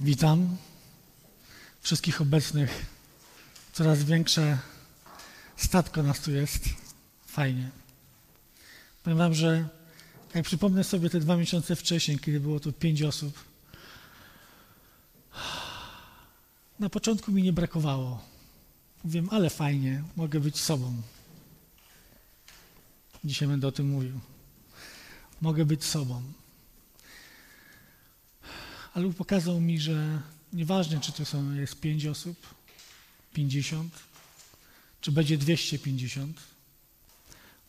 Witam wszystkich obecnych. Coraz większe statko nas tu jest. Fajnie. Powiem Wam, że jak przypomnę sobie te dwa miesiące wcześniej, kiedy było tu pięć osób, na początku mi nie brakowało. Mówiłem, ale fajnie, mogę być sobą. Dzisiaj będę o tym mówił. Mogę być sobą. Ale pokazał mi, że nieważne, czy to są, jest pięć osób, pięćdziesiąt, czy będzie dwieście pięćdziesiąt,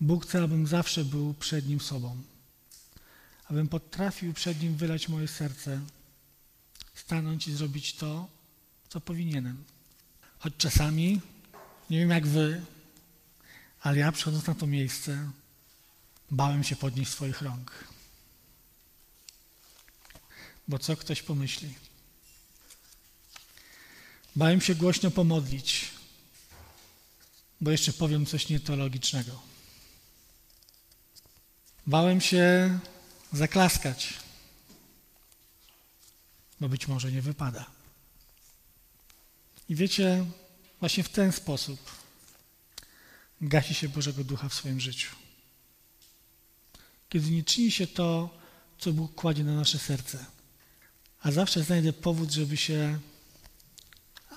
Bóg chce, abym zawsze był przed Nim sobą. Abym potrafił przed Nim wylać moje serce, stanąć i zrobić to, co powinienem. Choć czasami, nie wiem jak wy, ale ja przychodząc na to miejsce, bałem się podnieść swoich rąk. Bo co ktoś pomyśli? Bałem się głośno pomodlić, bo jeszcze powiem coś nieteologicznego. Bałem się zaklaskać, bo być może nie wypada. I wiecie, właśnie w ten sposób gasi się Bożego Ducha w swoim życiu. Kiedy nie czyni się to, co Bóg kładzie na nasze serce, a zawsze znajdę powód, żeby się,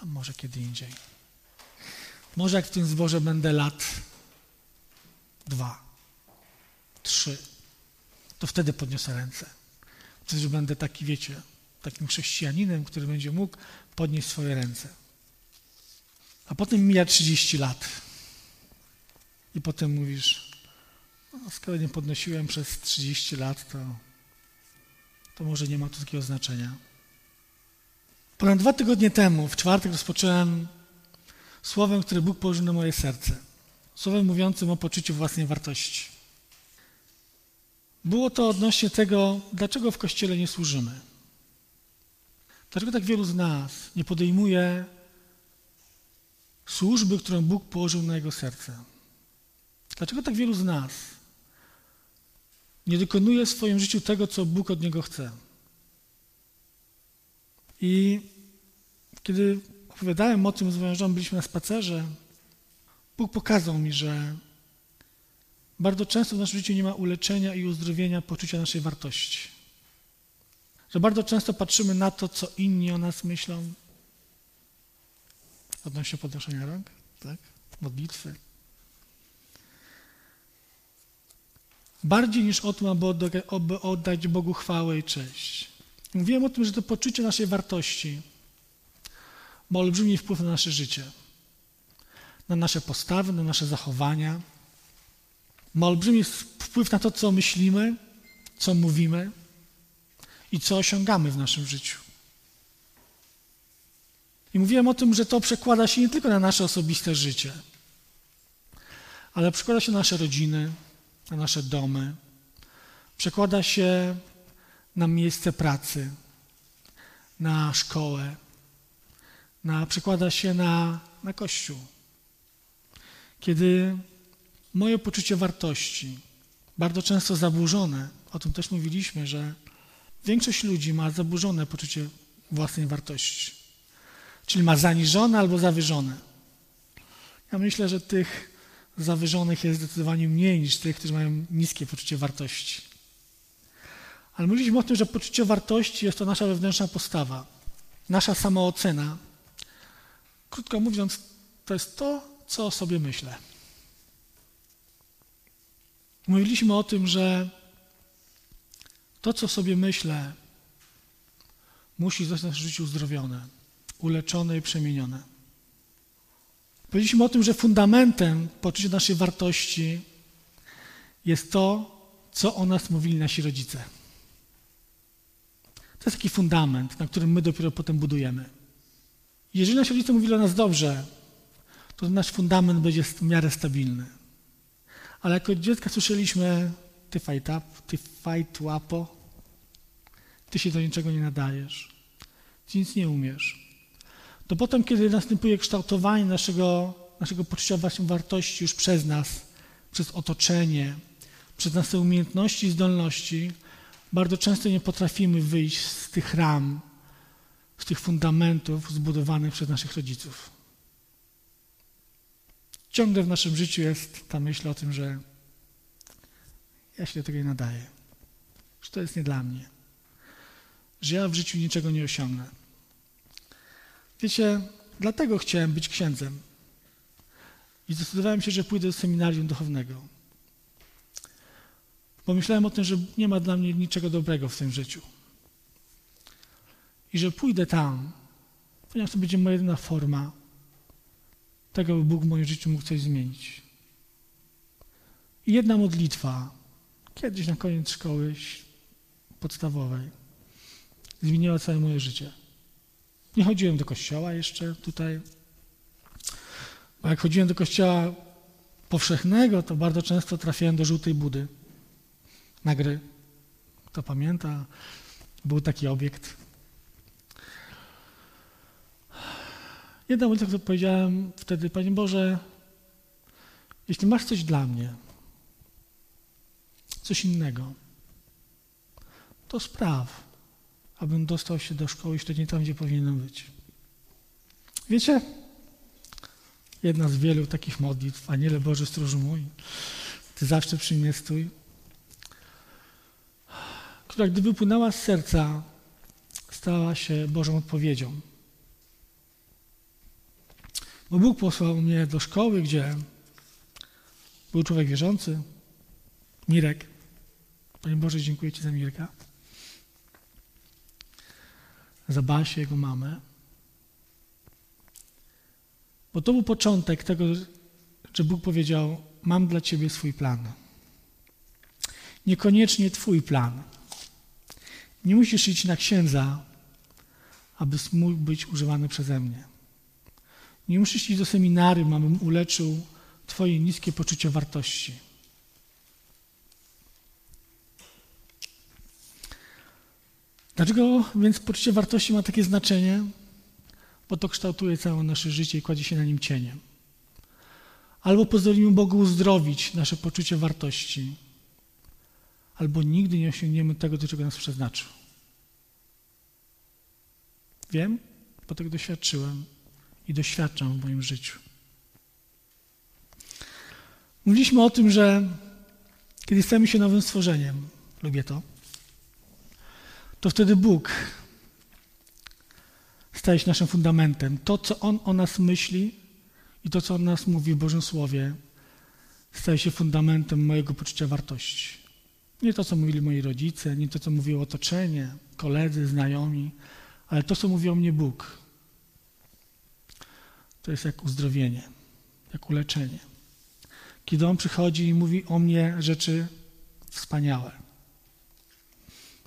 a może kiedy indziej. Może jak w tym zborze będę lat dwa, trzy, to wtedy podniosę ręce. Wtedy będę taki, wiecie, takim chrześcijaninem, który będzie mógł podnieść swoje ręce. A potem mija 30 lat. I potem mówisz, no, skoro nie podnosiłem przez 30 lat, to, to może nie ma to takiego znaczenia. Ponad dwa tygodnie temu, w czwartek, rozpocząłem słowem, które Bóg położył na moje serce. Słowem mówiącym o poczuciu własnej wartości. Było to odnośnie tego, dlaczego w Kościele nie służymy. Dlaczego tak wielu z nas nie podejmuje służby, którą Bóg położył na jego serce? Dlaczego tak wielu z nas nie dokonuje w swoim życiu tego, co Bóg od niego chce? I kiedy opowiadałem o tym z moją żoną, byliśmy na spacerze, Bóg pokazał mi, że bardzo często w naszym życiu nie ma uleczenia i uzdrowienia poczucia naszej wartości. Że bardzo często patrzymy na to, co inni o nas myślą. Odnośnie podnoszenia rąk, tak? Modlitwy. Bardziej niż o tym, aby oddać Bogu chwałę i cześć. Mówiłem o tym, że to poczucie naszej wartości ma olbrzymi wpływ na nasze życie, na nasze postawy, na nasze zachowania. Ma olbrzymi wpływ na to, co myślimy, co mówimy i co osiągamy w naszym życiu. I mówiłem o tym, że to przekłada się nie tylko na nasze osobiste życie, ale przekłada się na nasze rodziny, na nasze domy, przekłada się na miejsce pracy, na szkołę, na, przekłada się na, na Kościół. Kiedy moje poczucie wartości, bardzo często zaburzone, o tym też mówiliśmy, że większość ludzi ma zaburzone poczucie własnej wartości, czyli ma zaniżone albo zawyżone. Ja myślę, że tych zawyżonych jest zdecydowanie mniej niż tych, którzy mają niskie poczucie wartości. Ale mówiliśmy o tym, że poczucie wartości jest to nasza wewnętrzna postawa, nasza samoocena. Krótko mówiąc, to jest to, co o sobie myślę. Mówiliśmy o tym, że to, co sobie myślę, musi zostać w życiu uzdrowione, uleczone i przemienione. Powiedzieliśmy o tym, że fundamentem poczucia naszej wartości jest to, co o nas mówili nasi rodzice. To jest taki fundament, na którym my dopiero potem budujemy. Jeżeli nasi rodzice mówili o nas dobrze, to nasz fundament będzie w miarę stabilny. Ale jako dziecka słyszeliśmy ty fight up, ty fight łapo, ty się do niczego nie nadajesz, ty nic nie umiesz. To potem, kiedy następuje kształtowanie naszego, naszego poczucia własnej wartości już przez nas, przez otoczenie, przez nasze umiejętności i zdolności, bardzo często nie potrafimy wyjść z tych ram, z tych fundamentów zbudowanych przez naszych rodziców. Ciągle w naszym życiu jest ta myśl o tym, że ja się do tego nie nadaję, że to jest nie dla mnie, że ja w życiu niczego nie osiągnę. Wiecie, dlatego chciałem być księdzem. I zdecydowałem się, że pójdę do seminarium duchownego. Pomyślałem o tym, że nie ma dla mnie niczego dobrego w tym życiu. I że pójdę tam, ponieważ to będzie moja jedyna forma tego, by Bóg w moim życiu mógł coś zmienić. I jedna modlitwa, kiedyś na koniec szkoły podstawowej, zmieniła całe moje życie. Nie chodziłem do kościoła jeszcze tutaj, bo jak chodziłem do kościoła powszechnego, to bardzo często trafiałem do żółtej budy na gry. Kto pamięta, był taki obiekt. Jedna modlitwa, którą powiedziałem wtedy, Panie Boże, jeśli masz coś dla mnie, coś innego, to spraw, abym dostał się do szkoły nie tam, gdzie powinienem być. Wiecie, jedna z wielu takich modlitw, Aniele Boże, stróż mój, Ty zawsze przy mnie stój, która gdy wypłynęła z serca, stała się Bożą odpowiedzią. Bo Bóg posłał mnie do szkoły, gdzie był człowiek wierzący, Mirek. Panie Boże, dziękuję Ci za Mirka. Za Basię, jego mamę. Bo to był początek tego, że Bóg powiedział: Mam dla Ciebie swój plan. Niekoniecznie Twój plan. Nie musisz iść na księdza, abyś mógł być używany przeze mnie. Nie musisz iść do seminarium, abym uleczył Twoje niskie poczucie wartości. Dlaczego więc poczucie wartości ma takie znaczenie? Bo to kształtuje całe nasze życie i kładzie się na nim cieniem. Albo pozwolimy Bogu uzdrowić nasze poczucie wartości, albo nigdy nie osiągniemy tego, do czego nas przeznaczył. Wiem, bo tego doświadczyłem i doświadczam w moim życiu. Mówiliśmy o tym, że kiedy stajemy się nowym stworzeniem, lubię to, to wtedy Bóg staje się naszym fundamentem. To, co On o nas myśli i to, co On nas mówi w Bożym Słowie, staje się fundamentem mojego poczucia wartości. Nie to, co mówili moi rodzice, nie to, co mówiło otoczenie, koledzy, znajomi, ale to, co mówi o mnie Bóg. To jest jak uzdrowienie, jak uleczenie. Kiedy On przychodzi i mówi o mnie rzeczy wspaniałe.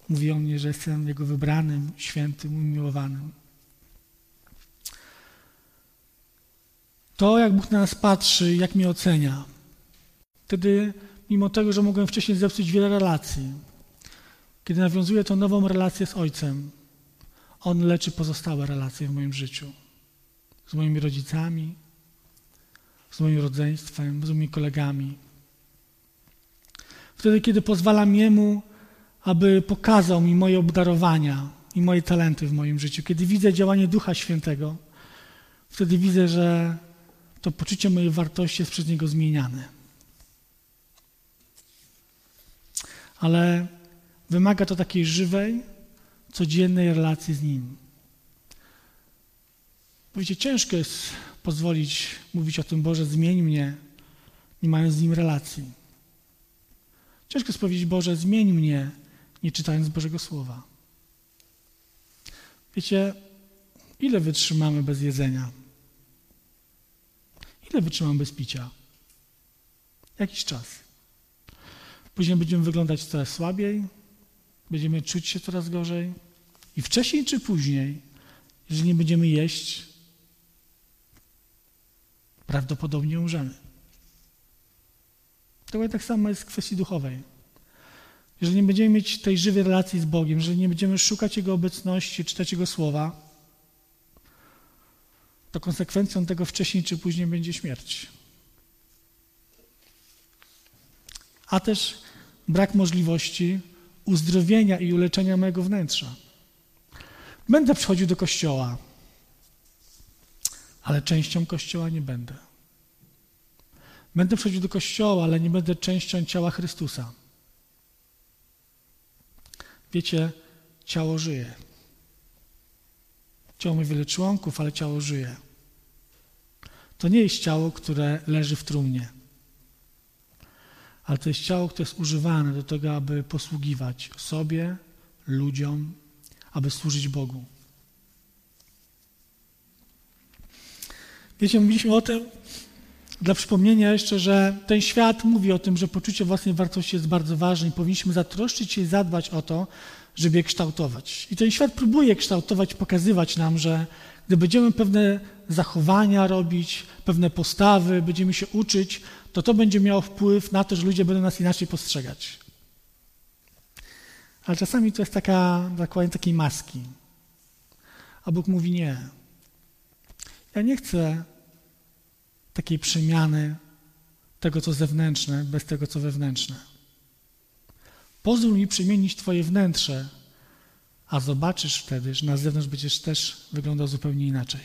Mówi o mnie, że jestem Jego wybranym, świętym, umiłowanym. To, jak Bóg na nas patrzy, jak mnie ocenia. Wtedy, mimo tego, że mogłem wcześniej zepsuć wiele relacji, kiedy nawiązuję tą nową relację z Ojcem, On leczy pozostałe relacje w moim życiu. Z moimi rodzicami, z moim rodzeństwem, z moimi kolegami. Wtedy, kiedy pozwalam Jemu aby pokazał mi moje obdarowania i moje talenty w moim życiu. Kiedy widzę działanie Ducha Świętego, wtedy widzę, że to poczucie mojej wartości jest przez Niego zmieniane. Ale wymaga to takiej żywej, codziennej relacji z Nim. Powiecie, ciężko jest pozwolić mówić o tym, Boże, zmień mnie, nie mając z Nim relacji. Ciężko jest powiedzieć, Boże, zmień mnie, nie czytając Bożego Słowa. Wiecie, ile wytrzymamy bez jedzenia? Ile wytrzymamy bez picia? Jakiś czas. Później będziemy wyglądać coraz słabiej, będziemy czuć się coraz gorzej i wcześniej czy później, jeżeli nie będziemy jeść, prawdopodobnie umrzemy. To tak samo jest w kwestii duchowej jeżeli nie będziemy mieć tej żywej relacji z Bogiem, jeżeli nie będziemy szukać Jego obecności, czytać Jego słowa, to konsekwencją tego wcześniej czy później będzie śmierć. A też brak możliwości uzdrowienia i uleczenia mojego wnętrza. Będę przychodził do kościoła, ale częścią kościoła nie będę. Będę przychodził do kościoła, ale nie będę częścią ciała Chrystusa. Wiecie, ciało żyje. Ciało ma wiele członków, ale ciało żyje. To nie jest ciało, które leży w trumnie, ale to jest ciało, które jest używane do tego, aby posługiwać sobie, ludziom, aby służyć Bogu. Wiecie, mówiliśmy o tym, dla przypomnienia jeszcze, że ten świat mówi o tym, że poczucie własnej wartości jest bardzo ważne i powinniśmy zatroszczyć się i zadbać o to, żeby je kształtować. I ten świat próbuje kształtować, pokazywać nam, że gdy będziemy pewne zachowania robić, pewne postawy, będziemy się uczyć, to to będzie miało wpływ na to, że ludzie będą nas inaczej postrzegać. Ale czasami to jest taka, zakładanie takiej maski. A Bóg mówi nie. Ja nie chcę takiej przemiany tego, co zewnętrzne, bez tego, co wewnętrzne. Pozwól mi przemienić Twoje wnętrze, a zobaczysz wtedy, że na zewnątrz będziesz też wyglądał zupełnie inaczej.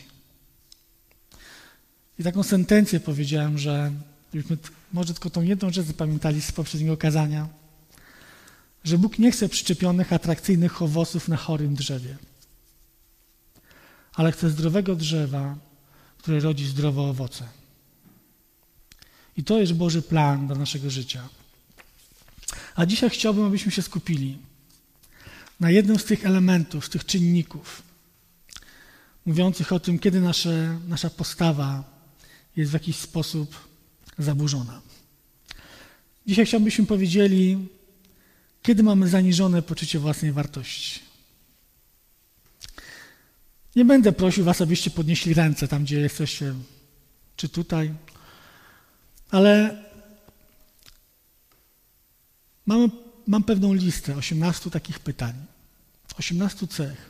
I taką sentencję powiedziałem, że byśmy może tylko tą jedną rzecz zapamiętali z poprzedniego kazania, że Bóg nie chce przyczepionych, atrakcyjnych owoców na chorym drzewie, ale chce zdrowego drzewa, które rodzi zdrowe owoce. I to jest Boży plan dla naszego życia. A dzisiaj chciałbym, abyśmy się skupili na jednym z tych elementów, z tych czynników, mówiących o tym, kiedy nasze, nasza postawa jest w jakiś sposób zaburzona. Dzisiaj chciałbym, byśmy powiedzieli, kiedy mamy zaniżone poczucie własnej wartości. Nie będę prosił Was, abyście podnieśli ręce tam, gdzie jesteście, czy tutaj, ale mam, mam pewną listę 18 takich pytań, 18 cech.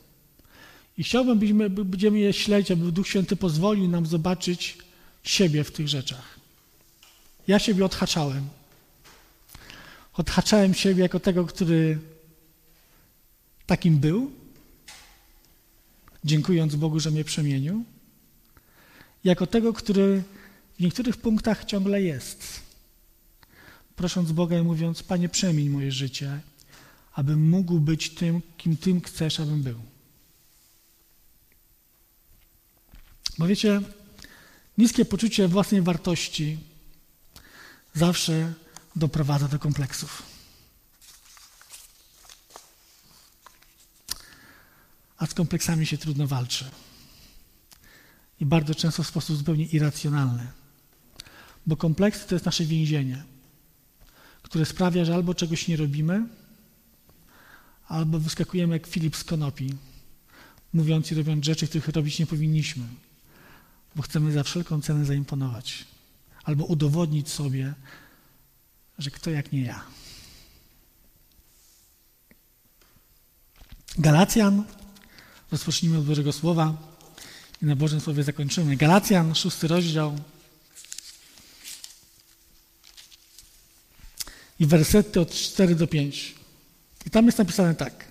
I chciałbym, byśmy, będziemy je śledzić, aby Duch Święty pozwolił nam zobaczyć siebie w tych rzeczach. Ja siebie odhaczałem. Odhaczałem siebie jako tego, który takim był, dziękując Bogu, że mnie przemienił, jako tego, który w niektórych punktach ciągle jest. Prosząc Boga i mówiąc, Panie, przemień moje życie, abym mógł być tym, kim Tym chcesz, abym był. Bo wiecie, niskie poczucie własnej wartości zawsze doprowadza do kompleksów. A z kompleksami się trudno walczy. I bardzo często w sposób zupełnie irracjonalny. Bo kompleksy to jest nasze więzienie, które sprawia, że albo czegoś nie robimy, albo wyskakujemy jak Filip z konopi, mówiąc i robiąc rzeczy, których robić nie powinniśmy, bo chcemy za wszelką cenę zaimponować, albo udowodnić sobie, że kto jak nie ja. Galacjan, rozpocznijmy od Bożego Słowa i na Bożym Słowie zakończymy. Galacjan, szósty rozdział, i wersety od 4 do 5. I tam jest napisane tak.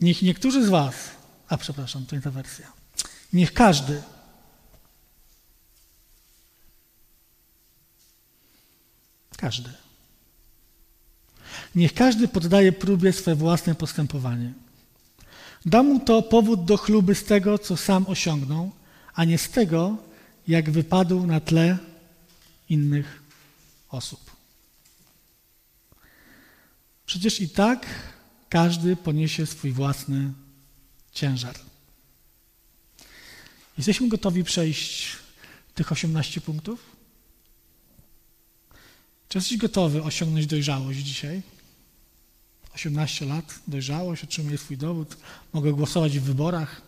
Niech niektórzy z Was, a przepraszam, to nie ta wersja, niech każdy każdy niech każdy poddaje próbie swe własne postępowanie. Da mu to powód do chluby z tego, co sam osiągnął, a nie z tego, jak wypadł na tle innych osób. Przecież i tak każdy poniesie swój własny ciężar. Jesteśmy gotowi przejść tych 18 punktów? Czy jesteś gotowy osiągnąć dojrzałość dzisiaj? 18 lat, dojrzałość, otrzymuję swój dowód, mogę głosować w wyborach.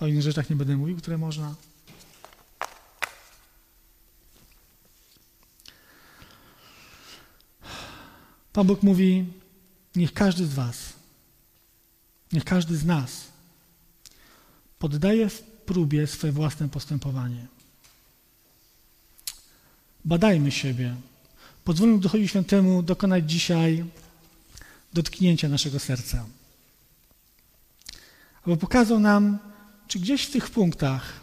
O innych rzeczach nie będę mówił, które można. Pan Bóg mówi, niech każdy z was, niech każdy z nas poddaje w próbie swoje własne postępowanie. Badajmy siebie. Pozwólmy Duchowi Świętemu dokonać dzisiaj dotknięcia naszego serca. Aby pokazał nam, czy gdzieś w tych punktach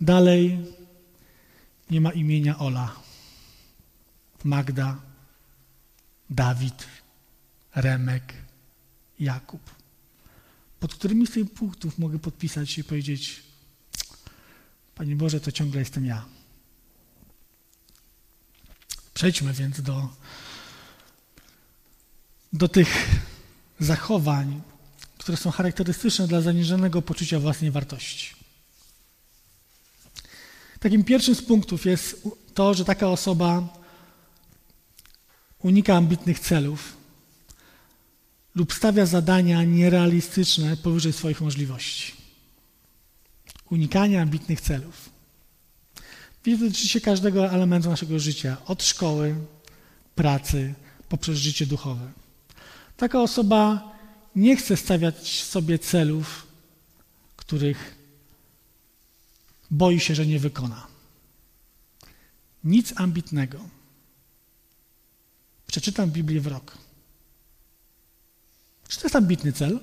dalej nie ma imienia Ola, Magda, Dawid, Remek, Jakub, pod którymi z tych punktów mogę podpisać się i powiedzieć: Panie Boże, to ciągle jestem ja. Przejdźmy więc do, do tych zachowań, które są charakterystyczne dla zaniżonego poczucia własnej wartości. Takim pierwszym z punktów jest to, że taka osoba unika ambitnych celów lub stawia zadania nierealistyczne powyżej swoich możliwości. Unikanie ambitnych celów. Dotyczy się każdego elementu naszego życia, od szkoły, pracy, poprzez życie duchowe. Taka osoba nie chce stawiać sobie celów, których boi się, że nie wykona. Nic ambitnego. Przeczytam Biblię w rok. Czy to jest ambitny cel?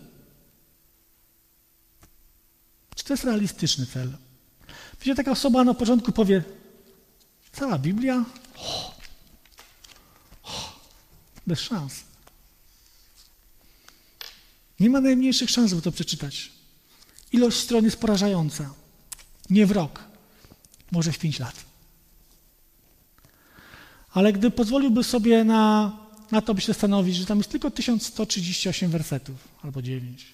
Czy to jest realistyczny cel? Wiecie, taka osoba na początku powie, cała Biblia? Oh, oh, bez szans. Nie ma najmniejszych szans, żeby to przeczytać. Ilość stron jest porażająca. Nie w rok, może w pięć lat. Ale gdy pozwoliłby sobie na, na to, by się zastanowić, że tam jest tylko 1138 wersetów albo 9,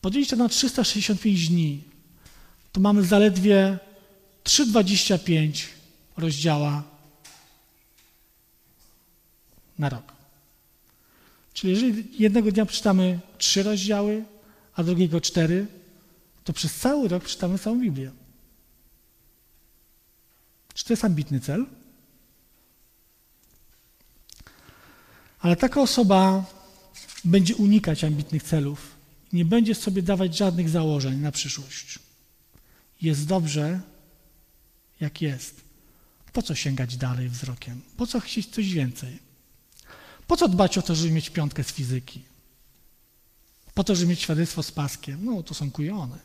podzielić to na 365 dni, to mamy zaledwie 3,25 rozdziała na rok. Czyli jeżeli jednego dnia przeczytamy trzy rozdziały, a drugiego cztery, to przez cały rok przeczytamy całą Biblię. Czy to jest ambitny cel? Ale taka osoba będzie unikać ambitnych celów nie będzie sobie dawać żadnych założeń na przyszłość. Jest dobrze, jak jest. Po co sięgać dalej wzrokiem? Po co chcieć coś więcej? Po co dbać o to, żeby mieć piątkę z fizyki? Po to, żeby mieć świadectwo z paskiem? No, to są kujony.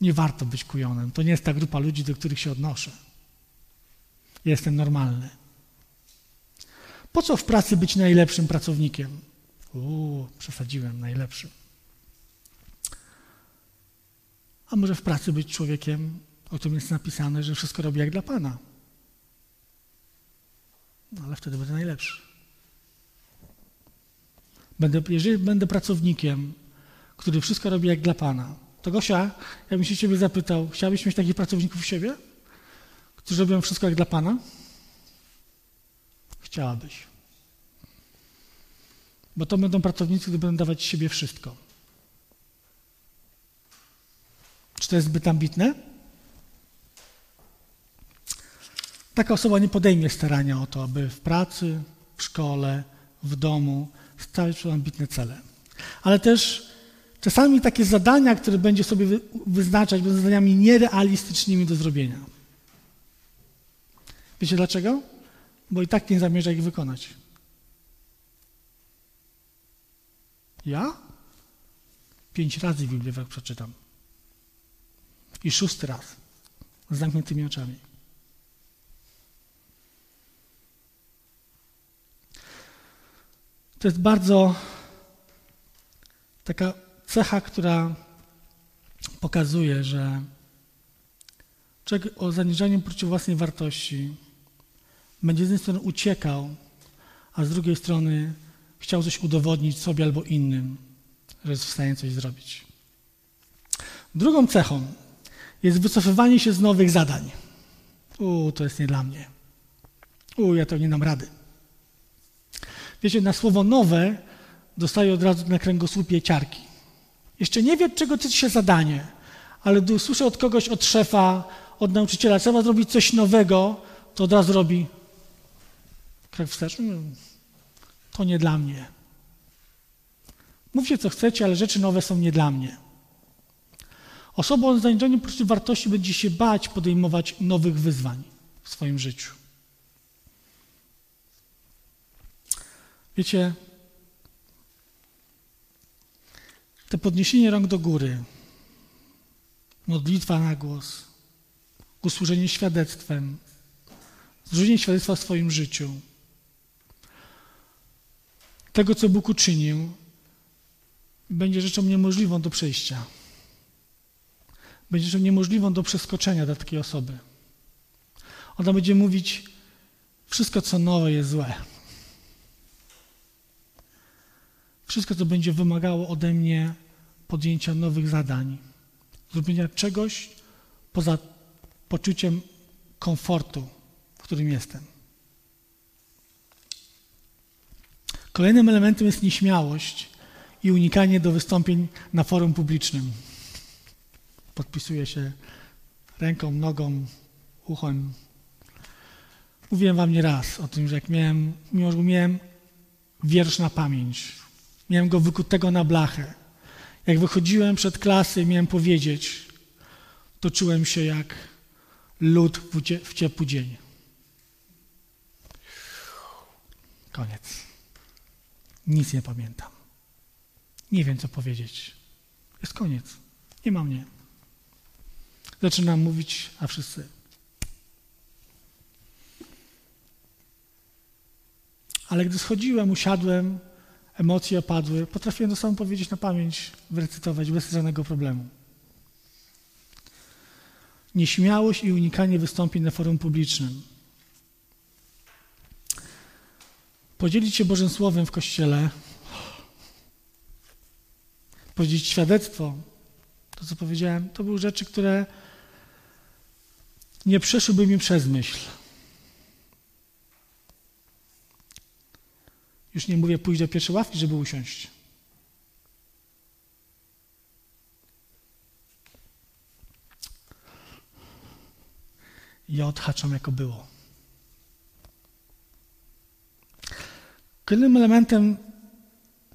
Nie warto być kujonem. To nie jest ta grupa ludzi, do których się odnoszę. Jestem normalny. Po co w pracy być najlepszym pracownikiem? Uuu, przesadziłem, najlepszym. A może w pracy być człowiekiem, o którym jest napisane, że wszystko robi jak dla Pana? No, ale wtedy będę najlepszy. Będę, jeżeli będę pracownikiem, który wszystko robi jak dla Pana, to Gosia, ja bym się Ciebie zapytał, chciałbyś mieć takich pracowników w siebie, którzy robią wszystko jak dla Pana? Chciałabyś. Bo to będą pracownicy, którzy będą dawać siebie wszystko. Czy to jest zbyt ambitne? Taka osoba nie podejmie starania o to, aby w pracy, w szkole, w domu stawiać przed ambitne cele. Ale też czasami takie zadania, które będzie sobie wyznaczać, będą zadaniami nierealistycznymi do zrobienia. Wiecie dlaczego? Bo i tak nie zamierza ich wykonać. Ja? Pięć razy Biblię przeczytam. I szósty raz. Z zamkniętymi oczami. To jest bardzo taka cecha, która pokazuje, że człowiek o zaniżaniu poczucia własnej wartości będzie z jednej strony uciekał, a z drugiej strony chciał coś udowodnić sobie albo innym, że jest w stanie coś zrobić. Drugą cechą jest wycofywanie się z nowych zadań. U, to jest nie dla mnie. U, ja to nie dam rady. Wiecie, na słowo nowe dostaje od razu na kręgosłupie ciarki. Jeszcze nie wie, czego tyczy się zadanie, ale gdy usłyszę od kogoś, od szefa, od nauczyciela, trzeba zrobić coś nowego, to od razu robi krok wstecz. Mm, to nie dla mnie. Mówcie, co chcecie, ale rzeczy nowe są nie dla mnie. Osoba o zaniżonym poczuciu wartości będzie się bać podejmować nowych wyzwań w swoim życiu. Wiecie, to podniesienie rąk do góry, modlitwa na głos, usłużenie świadectwem, złożenie świadectwa w swoim życiu, tego, co Bóg uczynił, będzie rzeczą niemożliwą do przejścia. Będzie rzeczą niemożliwą do przeskoczenia dla takiej osoby. Ona będzie mówić, wszystko, co nowe, jest złe. Wszystko, co będzie wymagało ode mnie podjęcia nowych zadań, zrobienia czegoś poza poczuciem komfortu, w którym jestem. Kolejnym elementem jest nieśmiałość i unikanie do wystąpień na forum publicznym. Podpisuję się ręką, nogą, uchem. Mówiłem wam nie raz o tym, że jak miałem, mimo że wiersz na pamięć, miałem go wykutego na blachę. Jak wychodziłem przed klasy i miałem powiedzieć, to czułem się jak lód w ciepły dzień. Koniec. Nic nie pamiętam. Nie wiem, co powiedzieć. Jest koniec. Nie ma mnie. Zaczynam mówić, a wszyscy. Ale gdy schodziłem, usiadłem, emocje opadły, potrafiłem to samo powiedzieć na pamięć, wyrecytować bez żadnego problemu. Nieśmiałość i unikanie wystąpień na forum publicznym. Podzielić się Bożym Słowem w Kościele, powiedzieć świadectwo, to co powiedziałem, to były rzeczy, które nie przeszłyby mi przez myśl. Już nie mówię pójść do pierwszej ławki, żeby usiąść. Ja odhaczam jako było. Kolejnym elementem,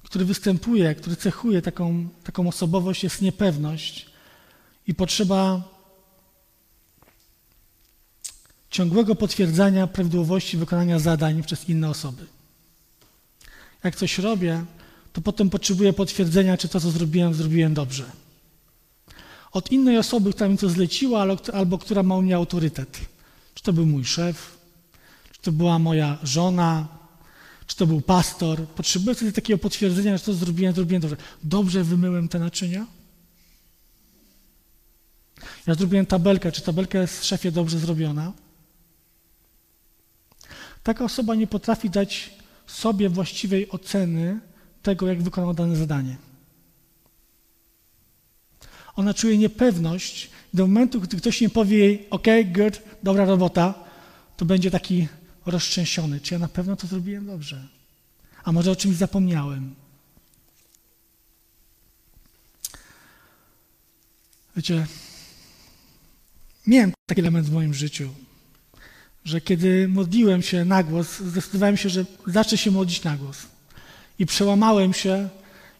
który występuje, który cechuje taką, taką osobowość, jest niepewność i potrzeba ciągłego potwierdzania prawidłowości wykonania zadań przez inne osoby. Jak coś robię, to potem potrzebuję potwierdzenia, czy to, co zrobiłem, zrobiłem dobrze. Od innej osoby, która mi to zleciła, albo która ma u mnie autorytet. Czy to był mój szef, czy to była moja żona, czy to był pastor. Potrzebuję wtedy takiego potwierdzenia, że to zrobiłem, zrobiłem dobrze. Dobrze wymyłem te naczynia? Ja zrobiłem tabelkę, czy tabelka jest szefie dobrze zrobiona? Taka osoba nie potrafi dać sobie właściwej oceny tego, jak wykonał dane zadanie. Ona czuje niepewność do momentu, gdy ktoś nie powie jej, ok, good, dobra robota, to będzie taki roztrzęsiony. Czy ja na pewno to zrobiłem dobrze? A może o czymś zapomniałem? Wiecie, miałem taki element w moim życiu, że kiedy modliłem się na głos, zdecydowałem się, że zacznę się modlić na głos. I przełamałem się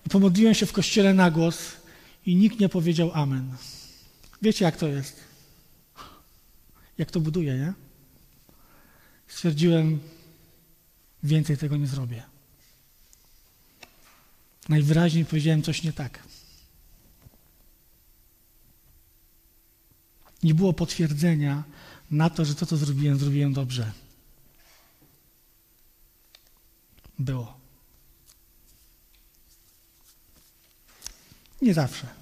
i pomodliłem się w kościele na głos i nikt nie powiedział amen. Wiecie, jak to jest? Jak to buduje, nie? Stwierdziłem, więcej tego nie zrobię. Najwyraźniej powiedziałem coś nie tak. Nie było potwierdzenia na to, że to, co zrobiłem, zrobiłem dobrze. Było. Nie zawsze.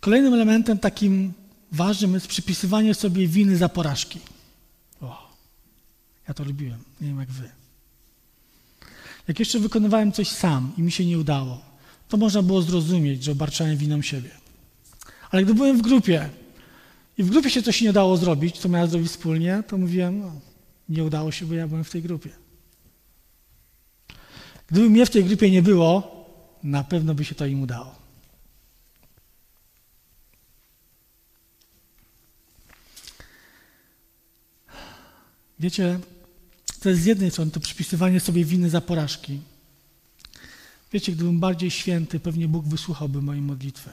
Kolejnym elementem takim ważnym jest przypisywanie sobie winy za porażki. O, ja to lubiłem, nie wiem jak wy. Jak jeszcze wykonywałem coś sam i mi się nie udało, to można było zrozumieć, że obarczałem winą siebie. Ale gdy byłem w grupie i w grupie się coś nie udało zrobić, co miałem zrobić wspólnie, to mówiłem, no, nie udało się, bo ja byłem w tej grupie. Gdyby mnie w tej grupie nie było, na pewno by się to im udało. Wiecie, to jest z jednej strony to przypisywanie sobie winy za porażki. Wiecie, gdybym bardziej święty, pewnie Bóg wysłuchałby mojej modlitwy.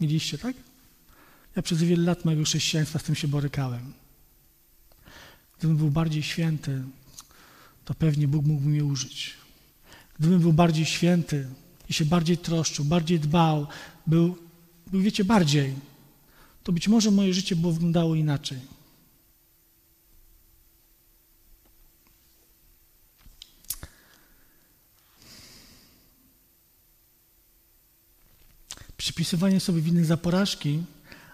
Mieliście, tak? Ja przez wiele lat mojego chrześcijaństwa z tym się borykałem. Gdybym był bardziej święty, to pewnie Bóg mógłby mnie użyć. Gdybym był bardziej święty i się bardziej troszczył, bardziej dbał, był, był wiecie, bardziej, to być może moje życie było wyglądało inaczej. Przypisywanie sobie winy za porażki,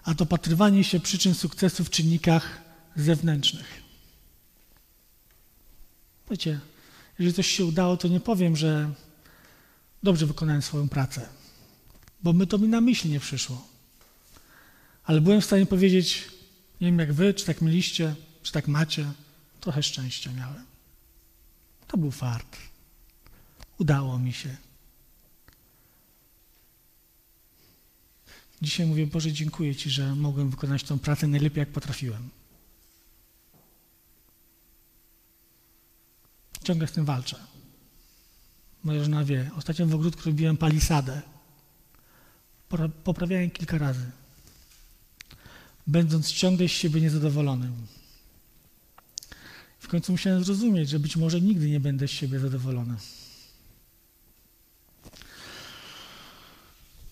a dopatrywanie się przyczyn sukcesu w czynnikach zewnętrznych. Wiecie, jeżeli coś się udało, to nie powiem, że dobrze wykonałem swoją pracę, bo my to mi na myśl nie przyszło. Ale byłem w stanie powiedzieć, nie wiem jak wy, czy tak mieliście, czy tak macie, trochę szczęścia miałem. To był fart. Udało mi się. Dzisiaj mówię, Boże, dziękuję Ci, że mogłem wykonać tę pracę najlepiej, jak potrafiłem. Ciągle z tym walczę. Moja żona wie. Ostatnio w ogródku robiłem palisadę. Poprawiałem kilka razy. Będąc ciągle z siebie niezadowolonym. W końcu musiałem zrozumieć, że być może nigdy nie będę z siebie zadowolony.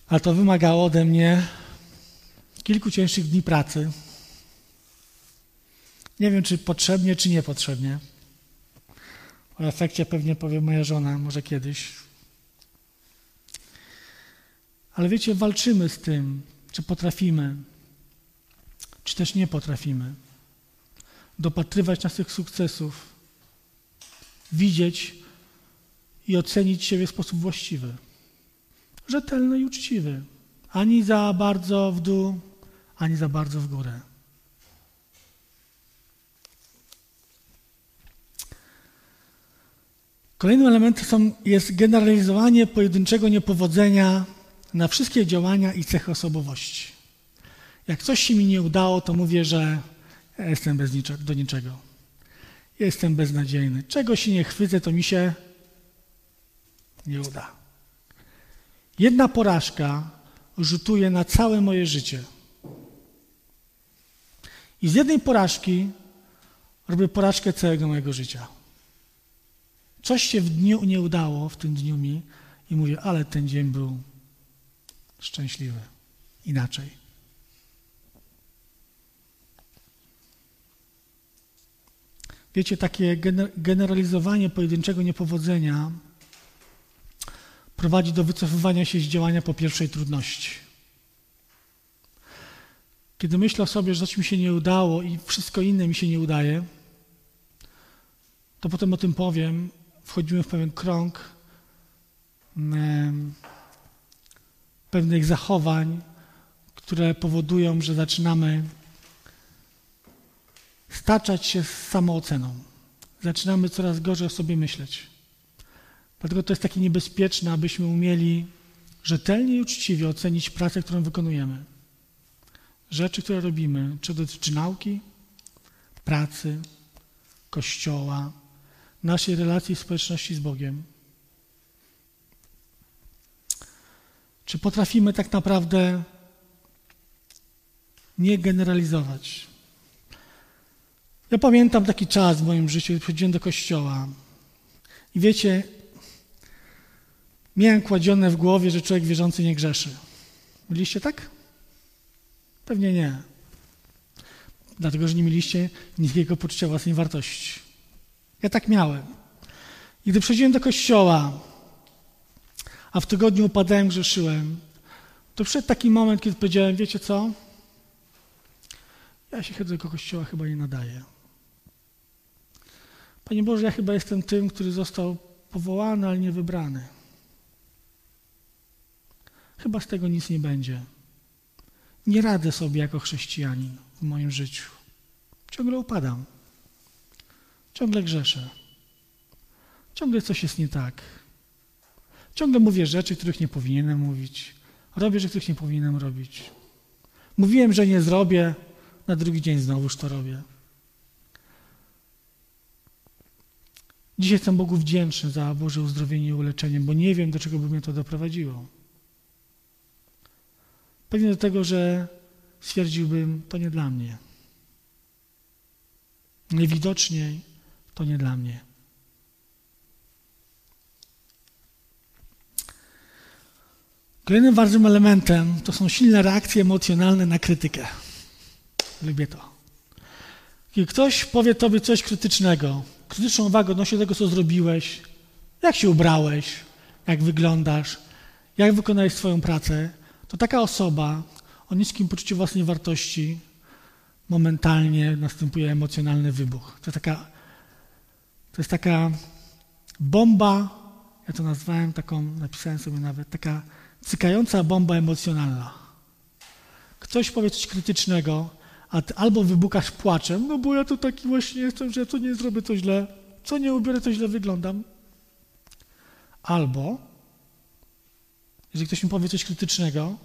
A to wymagało ode mnie kilku cięższych dni pracy. Nie wiem, czy potrzebnie, czy niepotrzebnie. O efekcie pewnie powie moja żona, może kiedyś. Ale wiecie, walczymy z tym, czy potrafimy, czy też nie potrafimy dopatrywać naszych sukcesów, widzieć i ocenić siebie w sposób właściwy, rzetelny i uczciwy. Ani za bardzo w dół, ani za bardzo w górę. Kolejnym elementem jest generalizowanie pojedynczego niepowodzenia na wszystkie działania i cechy osobowości. Jak coś się mi nie udało, to mówię, że jestem bez niczego, do niczego. Jestem beznadziejny. Czego się nie chwycę, to mi się nie uda. Jedna porażka rzutuje na całe moje życie. I z jednej porażki robię porażkę całego mojego życia. Coś się w dniu nie udało, w tym dniu mi, i mówię, ale ten dzień był szczęśliwy. Inaczej. Wiecie, takie generalizowanie pojedynczego niepowodzenia prowadzi do wycofywania się z działania po pierwszej trudności. Kiedy myślę sobie, że coś mi się nie udało i wszystko inne mi się nie udaje, to potem o tym powiem wchodzimy w pewien krąg pewnych zachowań, które powodują, że zaczynamy staczać się z samooceną. Zaczynamy coraz gorzej o sobie myśleć. Dlatego to jest takie niebezpieczne, abyśmy umieli rzetelnie i uczciwie ocenić pracę, którą wykonujemy. Rzeczy, które robimy, czy dotyczy nauki, pracy, kościoła, naszej relacji i społeczności z Bogiem? Czy potrafimy tak naprawdę nie generalizować? Ja pamiętam taki czas w moim życiu, kiedy chodziłem do kościoła. I wiecie, miałem kładzione w głowie, że człowiek wierzący nie grzeszy. Byliście tak? Pewnie nie. Dlatego, że nie mieliście niskiego poczucia własnej wartości. Ja tak miałem. I gdy przychodziłem do kościoła, a w tygodniu upadałem, grzeszyłem, to przyszedł taki moment, kiedy powiedziałem, wiecie co? Ja się do tego kościoła chyba nie nadaję. Panie Boże, ja chyba jestem tym, który został powołany, ale nie wybrany. Chyba z tego nic nie będzie. Nie radzę sobie jako chrześcijanin w moim życiu. Ciągle upadam. Ciągle grzeszę. Ciągle coś jest nie tak. Ciągle mówię rzeczy, których nie powinienem mówić. Robię rzeczy, których nie powinienem robić. Mówiłem, że nie zrobię, na drugi dzień znowuż to robię. Dzisiaj jestem Bogu wdzięczny za Boże uzdrowienie i uleczenie, bo nie wiem, do czego by mnie to doprowadziło. Pewnie do tego, że stwierdziłbym, to nie dla mnie. Najwidoczniej to nie dla mnie. Kolejnym ważnym elementem to są silne reakcje emocjonalne na krytykę. Lubię to. Kiedy ktoś powie tobie coś krytycznego, krytyczną uwagę odnośnie tego, co zrobiłeś, jak się ubrałeś, jak wyglądasz, jak wykonałeś swoją pracę, to taka osoba o niskim poczuciu własnej wartości momentalnie następuje emocjonalny wybuch. To jest taka, to jest taka bomba, ja to nazwałem taką, napisałem sobie nawet, taka cykająca bomba emocjonalna. Ktoś powie coś krytycznego, albo wybukasz płaczem, no bo ja to taki właśnie jestem, że ja co nie zrobię to źle, co nie ubiorę to źle wyglądam. Albo, jeżeli ktoś mi powie coś krytycznego,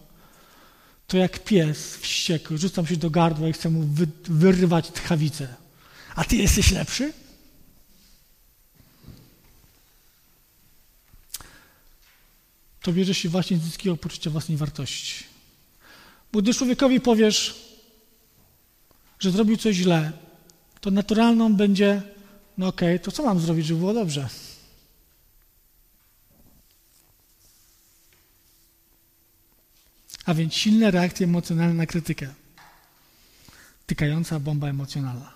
to jak pies wściekły, rzucam się do gardła i chcę mu wy, wyrywać tchawicę. A ty jesteś lepszy? To bierze się właśnie z niskiego poczucia własnej wartości. Bo gdy człowiekowi powiesz, że zrobił coś źle, to naturalną będzie, no okej, okay, to co mam zrobić, żeby było dobrze? A więc silne reakcje emocjonalne na krytykę. Tykająca bomba emocjonalna.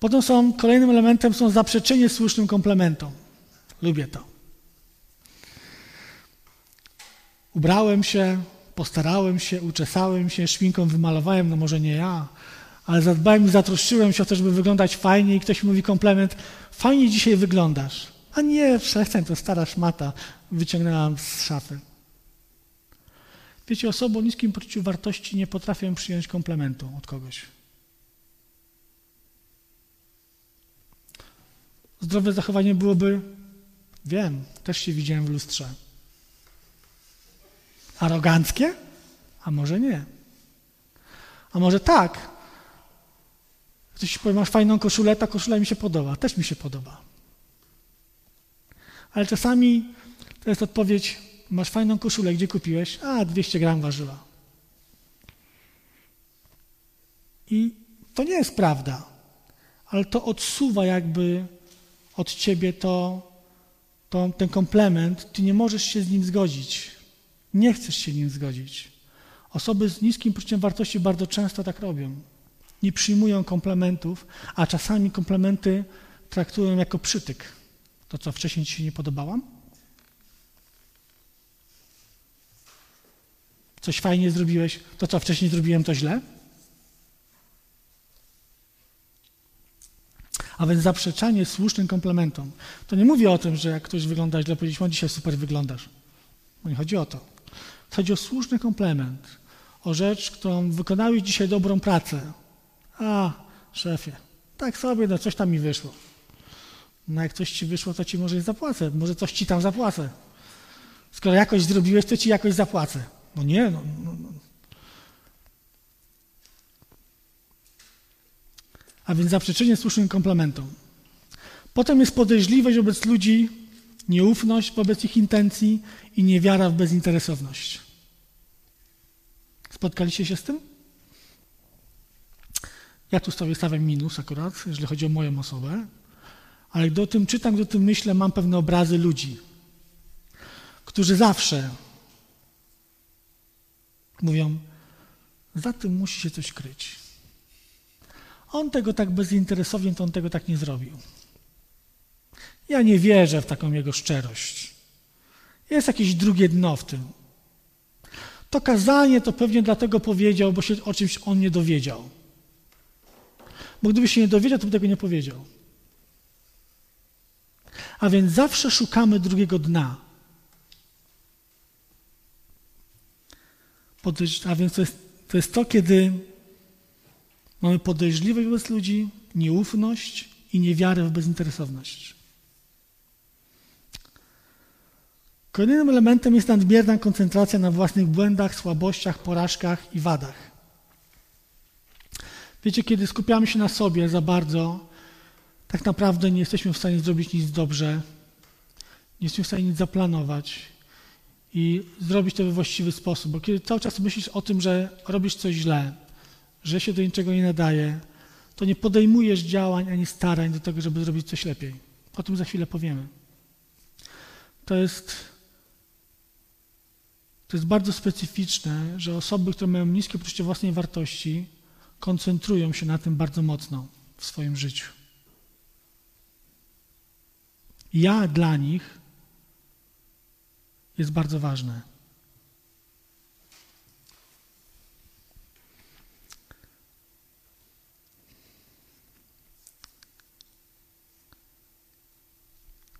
Potem są, kolejnym elementem są zaprzeczenie słusznym komplementom. Lubię to. Ubrałem się, postarałem się, uczesałem się, szminką wymalowałem, no może nie ja, ale zadbałem i zatroszczyłem się o to, żeby wyglądać fajnie i ktoś mi mówi komplement, fajnie dzisiaj wyglądasz. A nie, przestań, to stara szmata, wyciągnęłam z szafy. Wiecie, osoby o niskim poczuciu wartości nie potrafią przyjąć komplementu od kogoś. Zdrowe zachowanie byłoby, wiem, też się widziałem w lustrze. Aroganckie? A może nie. A może tak. Ktoś powie, masz fajną koszulę, ta koszula mi się podoba. Też mi się podoba. Ale czasami to jest odpowiedź, masz fajną koszulę, gdzie kupiłeś? A, 200 gram ważyła. I to nie jest prawda, ale to odsuwa jakby od ciebie to, to, ten komplement, ty nie możesz się z nim zgodzić. Nie chcesz się nim zgodzić. Osoby z niskim poczuciem wartości bardzo często tak robią. Nie przyjmują komplementów, a czasami komplementy traktują jako przytyk. To, co wcześniej ci się nie podobałam? Coś fajnie zrobiłeś, to co wcześniej zrobiłem, to źle? A więc zaprzeczanie słusznym komplementom. To nie mówię o tym, że jak ktoś wygląda źle, powiedzieć, on dzisiaj super wyglądasz. No nie chodzi o to. Chodzi o słuszny komplement, o rzecz, którą wykonałeś dzisiaj dobrą pracę. A, szefie, tak sobie, no coś tam mi wyszło. No jak coś ci wyszło, to ci może zapłacę, może coś ci tam zapłacę. Skoro jakoś zrobiłeś, to ci jakoś zapłacę. No nie, no, no, no. A więc zaprzeczenie słusznym komplementom. Potem jest podejrzliwość wobec ludzi, nieufność wobec ich intencji i niewiara w bezinteresowność. Spotkaliście się z tym? Ja tu sobie stawiam minus akurat, jeżeli chodzi o moją osobę, ale gdy o tym czytam, gdy o tym myślę, mam pewne obrazy ludzi, którzy zawsze mówią, za tym musi się coś kryć. On tego tak bezinteresownie, to on tego tak nie zrobił. Ja nie wierzę w taką jego szczerość. Jest jakieś drugie dno w tym. To kazanie to pewnie dlatego powiedział, bo się o czymś on nie dowiedział. Bo gdyby się nie dowiedział, to by tego nie powiedział. A więc zawsze szukamy drugiego dna. A więc to jest, to jest to, kiedy mamy podejrzliwość wobec ludzi, nieufność i niewiarę w bezinteresowność. Kolejnym elementem jest nadmierna koncentracja na własnych błędach, słabościach, porażkach i wadach. Wiecie, kiedy skupiamy się na sobie za bardzo, tak naprawdę nie jesteśmy w stanie zrobić nic dobrze, nie jesteśmy w stanie nic zaplanować. i zrobić to we właściwy sposób. Bo kiedy cały czas myślisz o tym, że robisz coś źle, że się do niczego nie nadaje, to nie podejmujesz działań ani starań do tego, żeby zrobić coś lepiej. O tym za chwilę powiemy. To jest, to jest bardzo specyficzne, że osoby, które mają niskie poczucie własnej wartości, koncentrują się na tym bardzo mocno w swoim życiu. Ja dla nich jest bardzo ważne.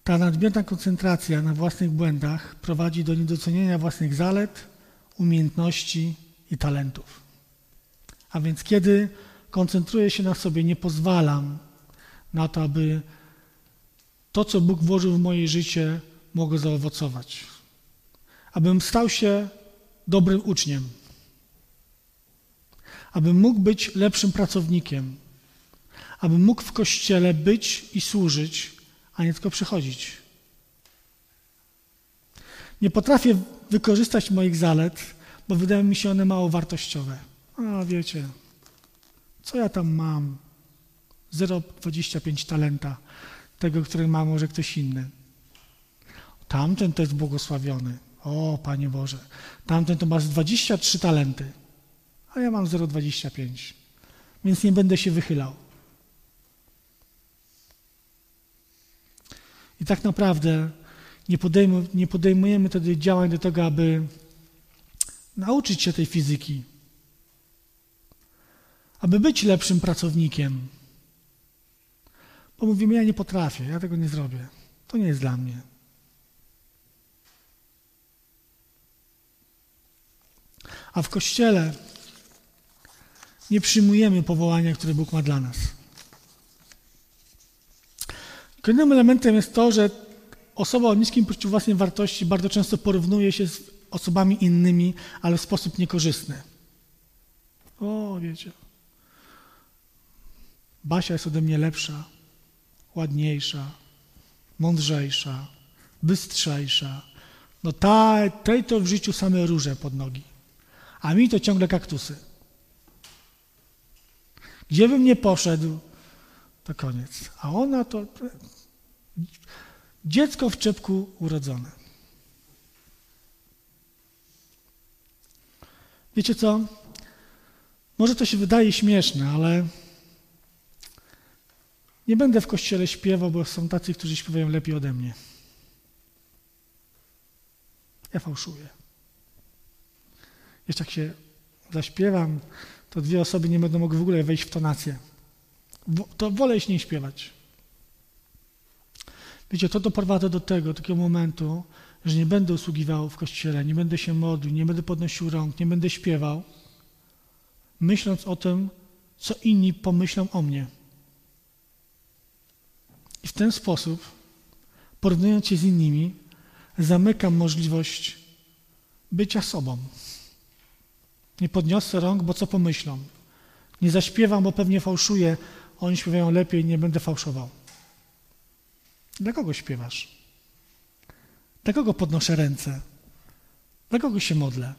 Ta nadmierna koncentracja na własnych błędach prowadzi do niedocenienia własnych zalet, umiejętności i talentów. A więc kiedy koncentruję się na sobie, nie pozwalam na to, aby to, co Bóg włożył w moje życie, mogło zaowocować. Abym stał się dobrym uczniem. Abym mógł być lepszym pracownikiem. Abym mógł w kościele być i służyć, a nie tylko przychodzić. Nie potrafię wykorzystać moich zalet, bo wydają mi się one mało wartościowe. A wiecie, co ja tam mam? 0,25 talenta tego, który ma może ktoś inny. Tamten to jest błogosławiony. O, Panie Boże. Tamten to masz 23 talenty, a ja mam 0,25. Więc nie będę się wychylał. I tak naprawdę nie, nie podejmujemy wtedy działań do tego, aby nauczyć się tej fizyki, aby być lepszym pracownikiem. Bo mówimy, ja nie potrafię, ja tego nie zrobię. To nie jest dla mnie. A w kościele nie przyjmujemy powołania, które Bóg ma dla nas. Kolejnym elementem jest to, że osoba o niskim poczuciu własnej wartości bardzo często porównuje się z osobami innymi, ale w sposób niekorzystny. O, wiecie. Basia jest ode mnie lepsza, ładniejsza, mądrzejsza, bystrzejsza. No ta, tej to w życiu same róże pod nogi, a mi to ciągle kaktusy. Gdzie bym nie poszedł, to koniec. A ona to dziecko w czepku urodzone. Wiecie co? Może to się wydaje śmieszne, ale nie będę w kościele śpiewał, bo są tacy, którzy śpiewają lepiej ode mnie. Ja fałszuję. Jeszcze jak się zaśpiewam, to dwie osoby nie będą mogły w ogóle wejść w tonację. To wolę się nie śpiewać. Wiecie, to doprowadza do tego, takiego momentu, że nie będę usługiwał w kościele, nie będę się modlił, nie będę podnosił rąk, nie będę śpiewał, myśląc o tym, co inni pomyślą o mnie. I w ten sposób, porównując się z innymi, zamykam możliwość bycia sobą. Nie podniosę rąk, bo co pomyślą. Nie zaśpiewam, bo pewnie fałszuję. Oni śpiewają lepiej, nie będę fałszował. Dla kogo śpiewasz? Dla kogo podnoszę ręce? Dla kogo się modlę?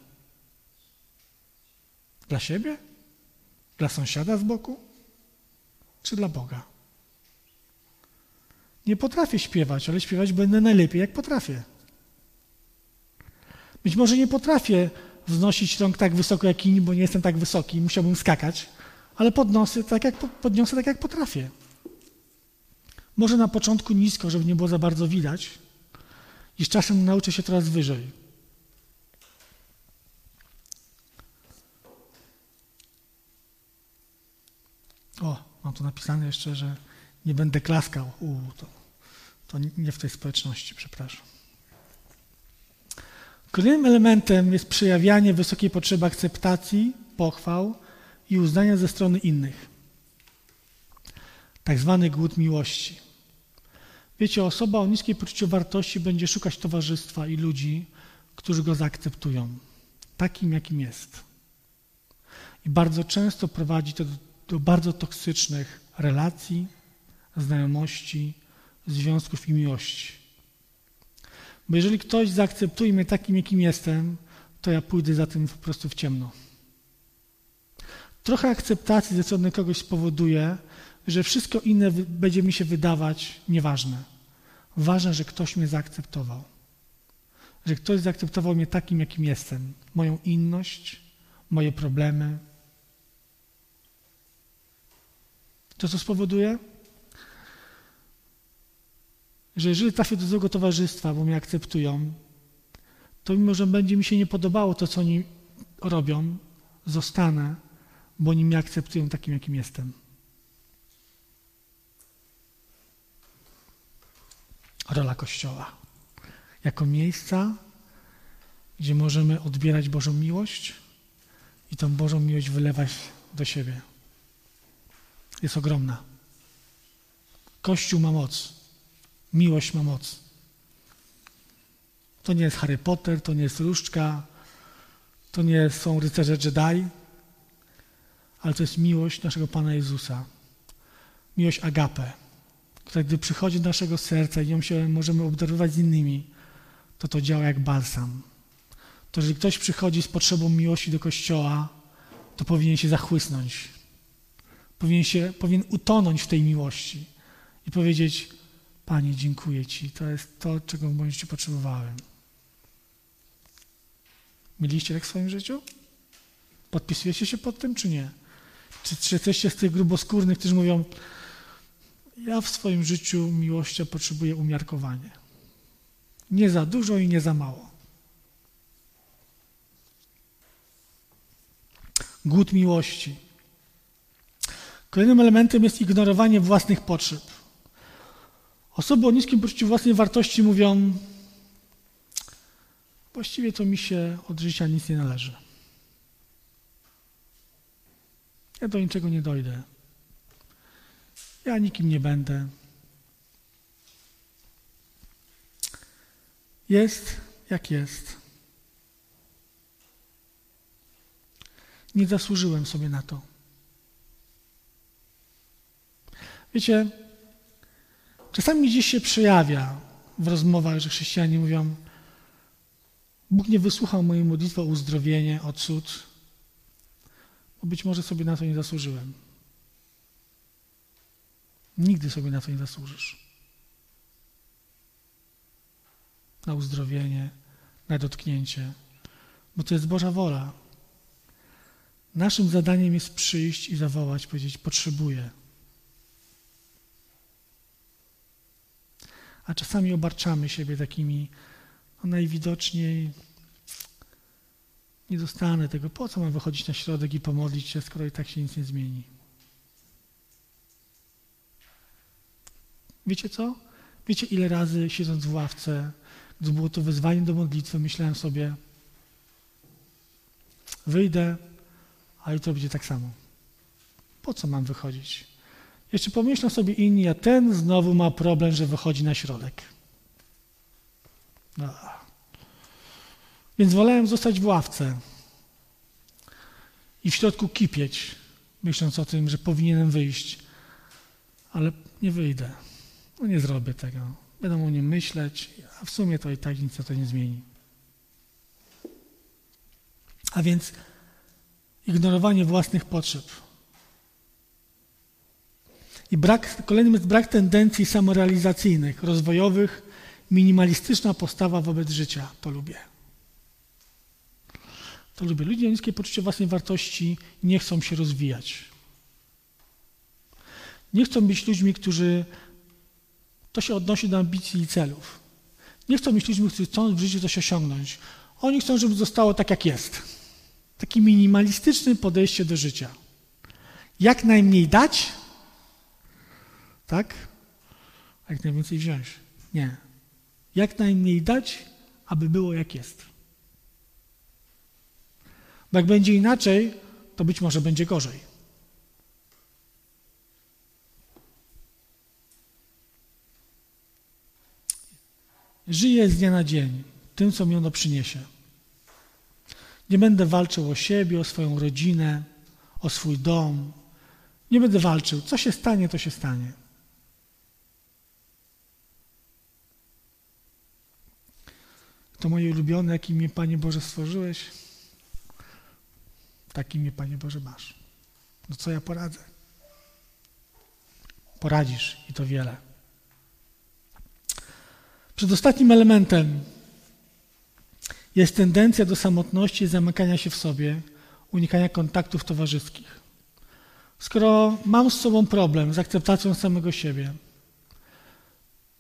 Dla siebie? Dla sąsiada z boku? Czy dla Boga? Nie potrafię śpiewać, ale śpiewać będę najlepiej, jak potrafię. Być może nie potrafię wznosić rąk tak wysoko jak inni, bo nie jestem tak wysoki, musiałbym skakać, ale podnoszę tak, jak, podniosę tak, jak potrafię. Może na początku nisko, żeby nie było za bardzo widać, i z czasem nauczę się coraz wyżej. O, mam tu napisane jeszcze, że nie będę klaskał. U, to, to nie w tej społeczności, przepraszam. Kolejnym elementem jest przejawianie wysokiej potrzeby akceptacji, pochwał i uznania ze strony innych. Tak zwany głód miłości. Wiecie, osoba o niskiej poczuciu wartości będzie szukać towarzystwa i ludzi, którzy go zaakceptują, takim jakim jest. I bardzo często prowadzi to do, do bardzo toksycznych relacji, znajomości, związków i miłości. Bo jeżeli ktoś zaakceptuje mnie takim, jakim jestem, to ja pójdę za tym po prostu w ciemno. Trochę akceptacji ze strony kogoś spowoduje, że wszystko inne będzie mi się wydawać nieważne. Ważne, że ktoś mnie zaakceptował. Że ktoś zaakceptował mnie takim, jakim jestem. Moją inność, moje problemy. To co spowoduje? Że jeżeli trafię do złego towarzystwa, bo mnie akceptują, to mimo, że będzie mi się nie podobało to, co oni robią, zostanę, bo oni mnie akceptują takim, jakim jestem. Rola Kościoła. Jako miejsca, gdzie możemy odbierać Bożą miłość i tą Bożą miłość wylewać do siebie. Jest ogromna. Kościół ma moc. Miłość ma moc. To nie jest Harry Potter, to nie jest różdżka, to nie są rycerze Jedi, ale to jest miłość naszego Pana Jezusa. Miłość agape, która gdy przychodzi do naszego serca i ją się możemy obdarować z innymi, to to działa jak balsam. To jeżeli ktoś przychodzi z potrzebą miłości do Kościoła, to powinien się zachłysnąć. Powinien, się, powinien utonąć w tej miłości i powiedzieć, Panie, dziękuję Ci, to jest to, czego w moim życiu potrzebowałem. Mieliście tak w swoim życiu? Podpisujecie się pod tym, czy nie? Czy, czy jesteście z tych gruboskórnych, którzy mówią, ja w swoim życiu miłości potrzebuję umiarkowanie. Nie za dużo i nie za mało. Głód miłości. Kolejnym elementem jest ignorowanie własnych potrzeb. Osoby o niskim poczuciu własnej wartości mówią, właściwie to mi się od życia nic nie należy. Ja do niczego nie dojdę. Ja nikim nie będę. Jest jak jest. Nie zasłużyłem sobie na to. Wiecie, czasami gdzieś się przejawia w rozmowach, że chrześcijanie mówią: Bóg nie wysłuchał mojej modlitwy o uzdrowienie, o cud, bo być może sobie na to nie zasłużyłem. Nigdy sobie na to nie zasłużysz. Na uzdrowienie, na dotknięcie, bo to jest Boża wola. Naszym zadaniem jest przyjść i zawołać, powiedzieć: Potrzebuję. A czasami obarczamy siebie takimi no najwidoczniej nie dostanę tego. Po co mam wychodzić na środek i pomodlić się, skoro i tak się nic nie zmieni? Wiecie co? Wiecie, ile razy siedząc w ławce, gdy było to wyzwanie do modlitwy, myślałem sobie, wyjdę, a jutro będzie tak samo. Po co mam wychodzić? Jeszcze pomyślą sobie inni, a ten znowu ma problem, że wychodzi na środek. No. Więc wolałem zostać w ławce i w środku kipieć, myśląc o tym, że powinienem wyjść, ale nie wyjdę. No nie zrobię tego. Będę o nim myśleć, a w sumie to i tak nic to nie zmieni. A więc ignorowanie własnych potrzeb. I brak, kolejnym jest brak tendencji samorealizacyjnych, rozwojowych, minimalistyczna postawa wobec życia. To lubię. To lubię. Ludzie niskie poczucie własnej wartości nie chcą się rozwijać. Nie chcą być ludźmi, którzy. To się odnosi do ambicji i celów. Nie chcą być ludźmi, którzy chcą w życiu coś osiągnąć. Oni chcą, żeby zostało tak, jak jest. Takie minimalistyczne podejście do życia. Jak najmniej dać, tak? A jak najwięcej wziąć. Nie. Jak najmniej dać, aby było jak jest. Jak będzie inaczej, to być może będzie gorzej. Żyję z dnia na dzień tym, co mi ono przyniesie. Nie będę walczył o siebie, o swoją rodzinę, o swój dom. Nie będę walczył. Co się stanie, to się stanie. to moje ulubione, jakim mnie Panie Boże stworzyłeś, takim mnie Panie Boże masz. No co ja poradzę? Poradzisz i to wiele. Przedostatnim elementem jest tendencja do samotności, zamykania się w sobie, unikania kontaktów towarzyskich. Skoro mam z sobą problem z akceptacją samego siebie,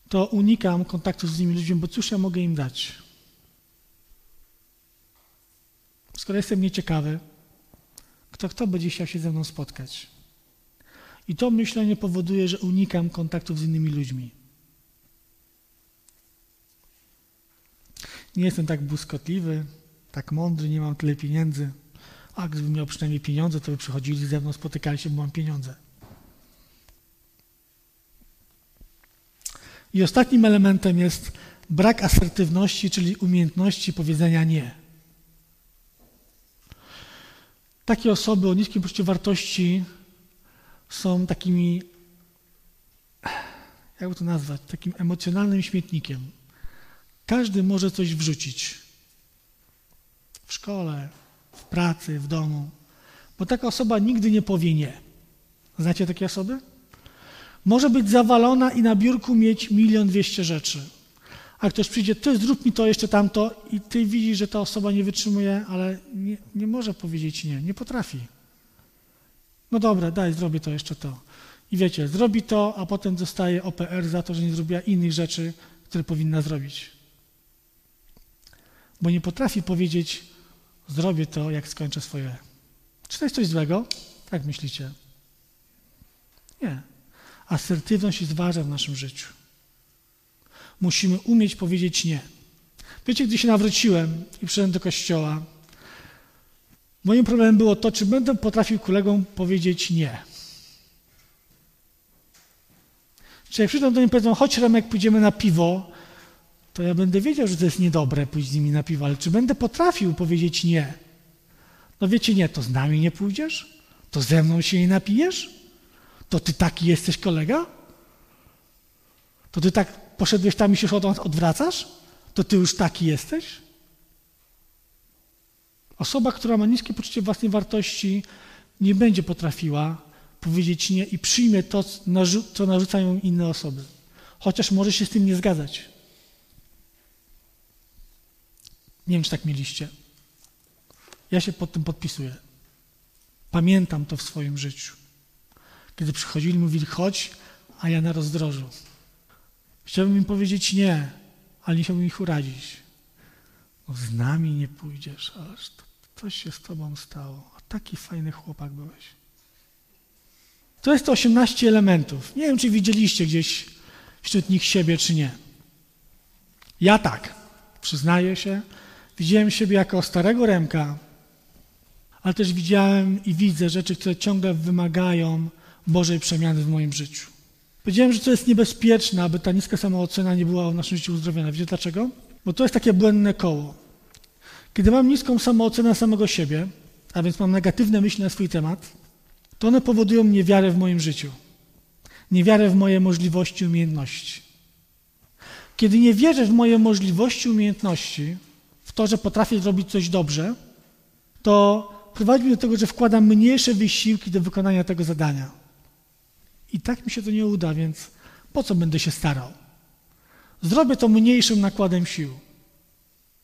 to unikam kontaktów z innymi ludźmi, bo cóż ja mogę im dać? Skoro jestem nieciekawy, kto kto będzie chciał się ze mną spotkać? I to myślenie powoduje, że unikam kontaktów z innymi ludźmi. Nie jestem tak błyskotliwy, tak mądry, nie mam tyle pieniędzy. A gdybym miał przynajmniej pieniądze, to by przychodzili ze mną, spotykali się, bo mam pieniądze. I ostatnim elementem jest brak asertywności, czyli umiejętności powiedzenia nie. Takie osoby o niskim poczuciu wartości są takimi, jakby to nazwać, takim emocjonalnym śmietnikiem. Każdy może coś wrzucić. W szkole, w pracy, w domu. Bo taka osoba nigdy nie powie nie. Znacie takie osoby? Może być zawalona i na biurku mieć milion dwieście rzeczy. A ktoś przyjdzie, ty zrób mi to, jeszcze tamto i ty widzisz, że ta osoba nie wytrzymuje, ale nie, nie może powiedzieć nie, nie potrafi. No dobra, daj, zrobię to, jeszcze to. I wiecie, zrobi to, a potem dostaje OPR za to, że nie zrobiła innych rzeczy, które powinna zrobić. Bo nie potrafi powiedzieć, zrobię to, jak skończę swoje. Czy to jest coś złego? Tak myślicie? Nie. Asertywność jest ważna w naszym życiu. Musimy umieć powiedzieć nie. Wiecie, gdy się nawróciłem i przyszedłem do kościoła, moim problemem było to, czy będę potrafił kolegom powiedzieć nie. Czy jak przyjdą do mnie powiedzą, chodź Remek, pójdziemy na piwo, to ja będę wiedział, że to jest niedobre pójść z nimi na piwo, ale czy będę potrafił powiedzieć nie? No wiecie, nie, to z nami nie pójdziesz? To ze mną się nie napijesz? To ty taki jesteś kolega? To ty tak poszedłeś tam i się odwracasz? To ty już taki jesteś? Osoba, która ma niskie poczucie własnej wartości, nie będzie potrafiła powiedzieć nie i przyjmie to, co narzucają inne osoby. Chociaż może się z tym nie zgadzać. Nie wiem, czy tak mieliście. Ja się pod tym podpisuję. Pamiętam to w swoim życiu. Kiedy przychodzili, mówili, chodź, a ja na rozdrożu. Chciałbym im powiedzieć nie, ale nie chciałbym ich urazić. Z nami nie pójdziesz, ależ to, coś się z tobą stało. A taki fajny chłopak byłeś. To jest to 18 elementów. Nie wiem, czy widzieliście gdzieś wśród nich siebie, czy nie. Ja tak, przyznaję się. Widziałem siebie jako starego Remka, ale też widziałem i widzę rzeczy, które ciągle wymagają Bożej przemiany w moim życiu. Powiedziałem, że to jest niebezpieczne, aby ta niska samoocena nie była w naszym życiu uzdrowiona. Wiecie dlaczego? Bo to jest takie błędne koło. Kiedy mam niską samoocenę samego siebie, a więc mam negatywne myśli na swój temat, to one powodują niewiarę w moim życiu. Niewiarę w moje możliwości, umiejętności. Kiedy nie wierzę w moje możliwości, umiejętności, w to, że potrafię zrobić coś dobrze, to prowadzi mnie do tego, że wkładam mniejsze wysiłki do wykonania tego zadania. I tak mi się to nie uda, więc po co będę się starał? Zrobię to mniejszym nakładem sił.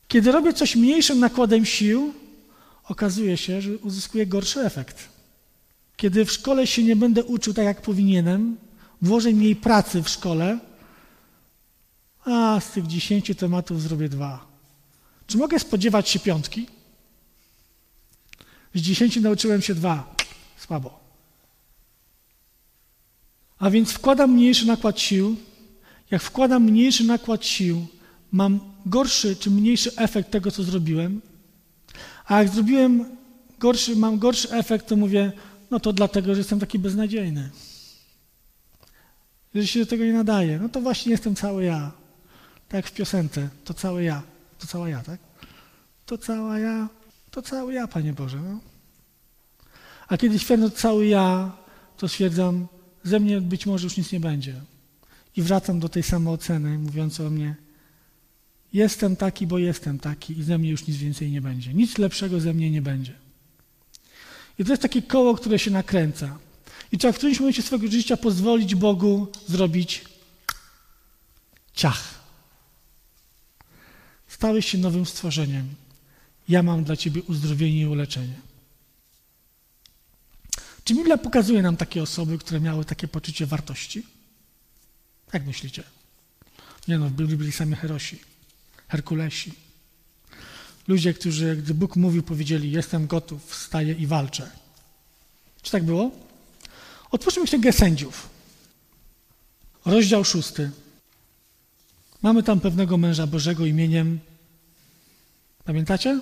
Kiedy robię coś mniejszym nakładem sił, okazuje się, że uzyskuję gorszy efekt. Kiedy w szkole się nie będę uczył tak, jak powinienem, włożę mniej pracy w szkole, a z tych dziesięciu tematów zrobię dwa. Czy mogę spodziewać się piątki? Z dziesięciu nauczyłem się dwa. Słabo. A więc wkładam mniejszy nakład sił. Jak wkładam mniejszy nakład sił, mam gorszy czy mniejszy efekt tego, co zrobiłem. A jak zrobiłem gorszy, mam gorszy efekt, to mówię, no to dlatego, że jestem taki beznadziejny. Że się do tego nie nadaje. No to właśnie jestem cały ja. Tak jak w piosence, to cały ja. To cała ja, tak? To cała ja, to cały ja, Panie Boże. No. A kiedy świerdam cały ja, to stwierdzam, ze mnie być może już nic nie będzie. I wracam do tej samooceny, mówiąc o mnie, Jestem taki, bo jestem taki i ze mnie już nic więcej nie będzie. Nic lepszego ze mnie nie będzie. I to jest takie koło, które się nakręca. I trzeba w którymś momencie swojego życia pozwolić Bogu zrobić ciach. Stałeś się nowym stworzeniem. Ja mam dla Ciebie uzdrowienie i uleczenie. Czy Biblia pokazuje nam takie osoby, które miały takie poczucie wartości? Jak myślicie? Nie no, w Biblii byli sami herosi, Herkulesi. Ludzie, którzy, gdy Bóg mówił, powiedzieli: Jestem gotów, wstaję i walczę. Czy tak było? Otwórzmy Księgę Sędziów. Rozdział szósty. Mamy tam pewnego męża Bożego imieniem, pamiętacie?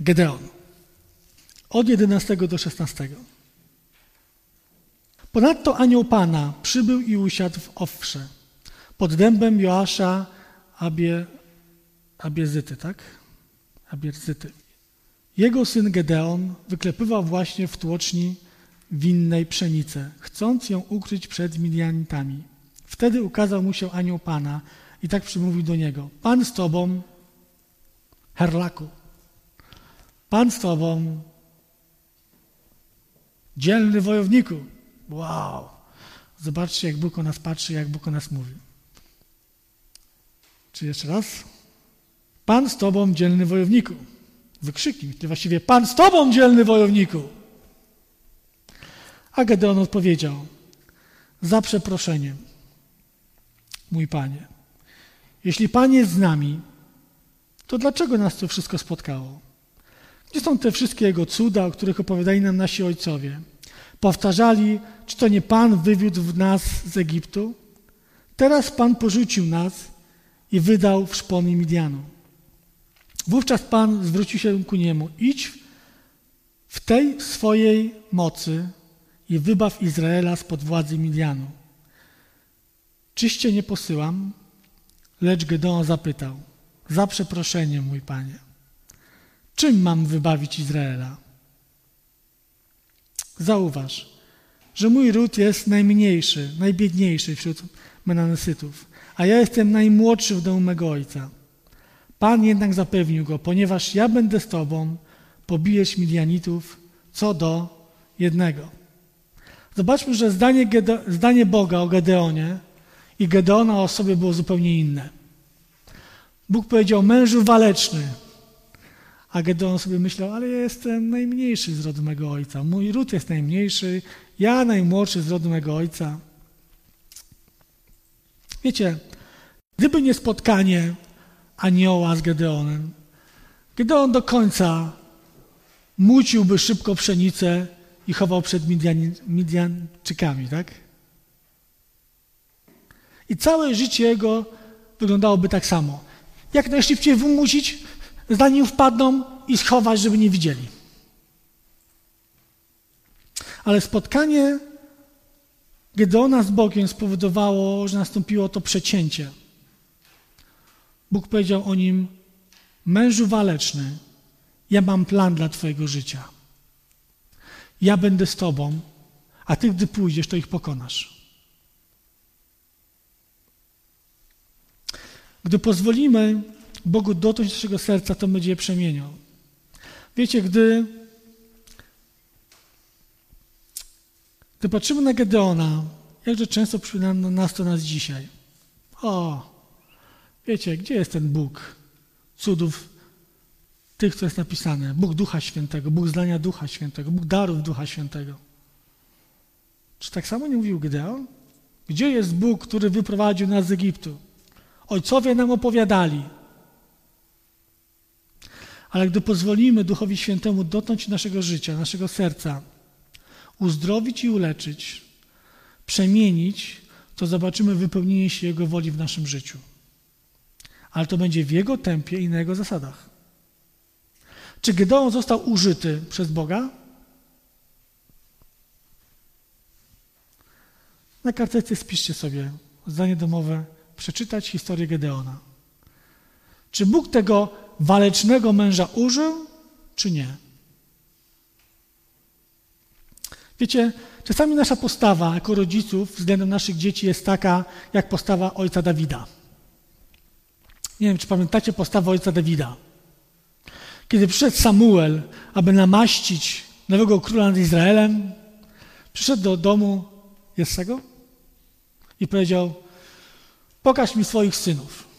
Gedeon. Od 11 do 16. Ponadto anioł Pana przybył i usiadł w Owrze, pod dębem Joasza Abie, Abiezyty, tak? Abierzyty. Jego syn Gedeon wyklepywał właśnie w tłoczni winnej pszenicę, chcąc ją ukryć przed Midianitami. Wtedy ukazał mu się anioł Pana i tak przymówił do niego. Pan z tobą, Herlaku. Pan z tobą, dzielny wojowniku. Wow! Zobaczcie, jak Bóg o nas patrzy, jak Bóg o nas mówi. Czy jeszcze raz? Pan z tobą, dzielny wojowniku. Wykrzyknij, ty właściwie Pan z tobą, dzielny wojowniku. A Gedeon odpowiedział, za przeproszeniem, mój Panie, jeśli Pan jest z nami, to dlaczego nas to wszystko spotkało? Gdzie są te wszystkie Jego cuda, o których opowiadali nam nasi ojcowie? Powtarzali, czy to nie Pan wywiódł nas z Egiptu? Teraz Pan porzucił nas i wydał w szpony Midianu. Wówczas Pan zwrócił się ku niemu: Idź w tej swojej mocy i wybaw Izraela spod władzy Midianu. Czyście nie posyłam? Lecz Gedeon zapytał: Za przeproszeniem, mój panie, czym mam wybawić Izraela? Zauważ, że mój ród jest najmniejszy, najbiedniejszy wśród Menanesytów, a ja jestem najmłodszy w domu mego ojca. Pan jednak zapewnił go, ponieważ ja będę z tobą, pobijesz Midianitów co do jednego. Zobaczmy, że zdanie, zdanie Boga o Gedeonie i Gedeona o sobie było zupełnie inne. Bóg powiedział, mężu waleczny, a Gedeon sobie myślał, ale ja jestem najmniejszy z rodu mego ojca. Mój ród jest najmniejszy, ja najmłodszy z rodu mego ojca. Wiecie, gdyby nie spotkanie anioła z Gedeonem, Gedeon do końca muciłby szybko pszenicę i chował przed Midian, Midianczykami, tak? I całe życie jego wyglądałoby tak samo. Jak najszybciej wymusić, zanim wpadną i schować, żeby nie widzieli. Ale spotkanie Gedeona z Bogiem spowodowało, że nastąpiło to przecięcie. Bóg powiedział o nim: Mężu waleczny, ja mam plan dla Twojego życia. Ja będę z Tobą, a Ty, gdy pójdziesz, to ich pokonasz. Gdy pozwolimy Bogu dotknąć naszego serca, to będzie je przemieniał. Wiecie, gdy, gdy patrzymy na Gedeona, jakże często przypomina nas to nas dzisiaj. O, wiecie, gdzie jest ten Bóg cudów tych, co jest napisane? Bóg Ducha Świętego, Bóg zdania Ducha Świętego, Bóg darów Ducha Świętego. Czy tak samo nie mówił Gedeon? Gdzie jest Bóg, który wyprowadził nas z Egiptu? Ojcowie nam opowiadali. Ale gdy pozwolimy Duchowi Świętemu dotknąć naszego życia, naszego serca, uzdrowić i uleczyć, przemienić, to zobaczymy wypełnienie się Jego woli w naszym życiu. Ale to będzie w Jego tempie i na Jego zasadach. Czy Gedeon został użyty przez Boga? Na kartce spiszcie sobie zdanie domowe przeczytać historię Gedeona. Czy Bóg tego walecznego męża użył, czy nie? Wiecie, czasami nasza postawa jako rodziców względem naszych dzieci jest taka, jak postawa ojca Dawida. Nie wiem, czy pamiętacie postawę ojca Dawida. Kiedy przyszedł Samuel, aby namaścić nowego króla nad Izraelem, przyszedł do domu Jessego i powiedział: Pokaż mi swoich synów.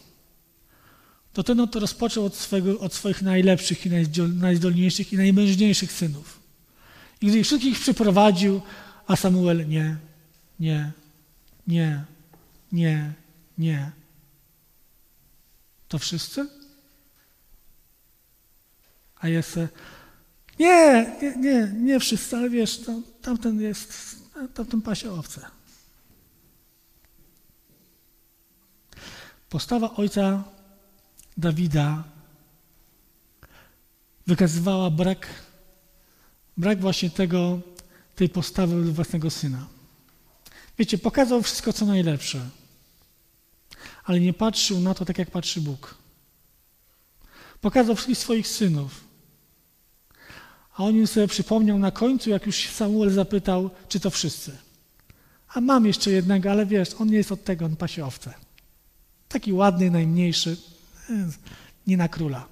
To ten oto rozpoczął od, swego, od swoich najlepszych i najzdolniejszych i najmężniejszych synów. I gdy ich wszystkich przyprowadził, a Samuel nie, nie, nie, nie, nie. To wszyscy? A Jesse, nie, nie, nie, nie wszyscy, ale wiesz, tam, tamten jest, tamten pasie owce. Postawa ojca Dawida wykazywała brak, brak właśnie tego, tej postawy własnego syna. Wiecie, pokazał wszystko, co najlepsze, ale nie patrzył na to tak, jak patrzy Bóg. Pokazał wszystkich swoich synów, a on im sobie przypomniał na końcu, jak już Samuel zapytał, czy to wszyscy. A mam jeszcze jednego, ale wiesz, on nie jest od tego, on pasie owce. Taki ładny, najmniejszy, nie na króla.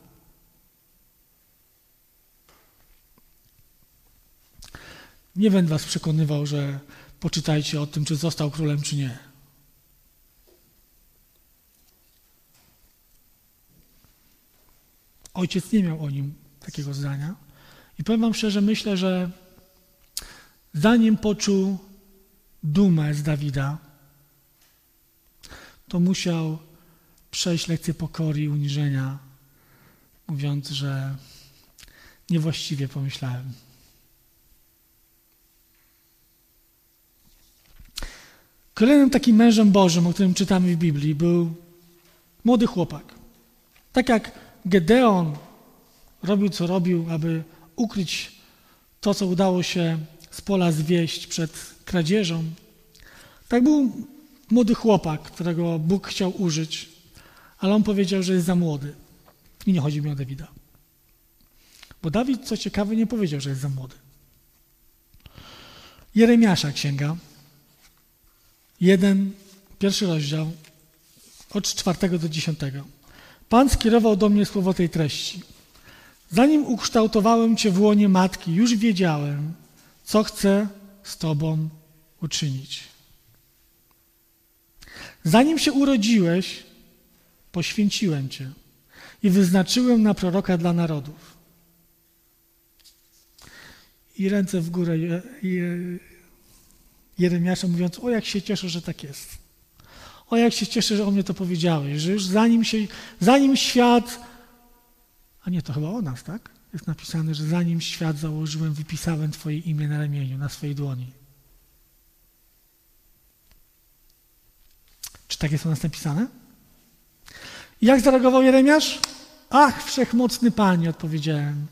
Nie będę was przekonywał, że poczytajcie o tym, czy został królem, czy nie. Ojciec nie miał o nim takiego zdania. I powiem wam szczerze, myślę, że zanim poczuł dumę z Dawida, to musiał przejść lekcję pokory i uniżenia, mówiąc, że niewłaściwie pomyślałem. Kolejnym takim mężem Bożym, o którym czytamy w Biblii, był młody chłopak. Tak jak Gedeon robił, co robił, aby ukryć to, co udało się z pola zwieść przed kradzieżą, tak był młody chłopak, którego Bóg chciał użyć, ale on powiedział, że jest za młody. I nie chodzi mi o Dawida. Bo Dawid, co ciekawe, nie powiedział, że jest za młody. Jeremiasza księga, jeden, pierwszy rozdział, od czwartego do dziesiątego. Pan skierował do mnie słowo tej treści. Zanim ukształtowałem Cię w łonie matki, już wiedziałem, co chcę z Tobą uczynić. Zanim się urodziłeś, poświęciłem Cię i wyznaczyłem na proroka dla narodów. I ręce w górę Jeremiasza mówiąc, o jak się cieszę, że tak jest. O jak się cieszę, że o mnie to powiedziałeś, że już zanim, się, zanim świat, a nie, to chyba o nas, tak? Jest napisane, że zanim świat założyłem, wypisałem Twoje imię na ramieniu, na swojej dłoni. Czy tak jest u nas napisane? Jak zareagował Jeremiasz? Ach, wszechmocny Panie, odpowiedziałem.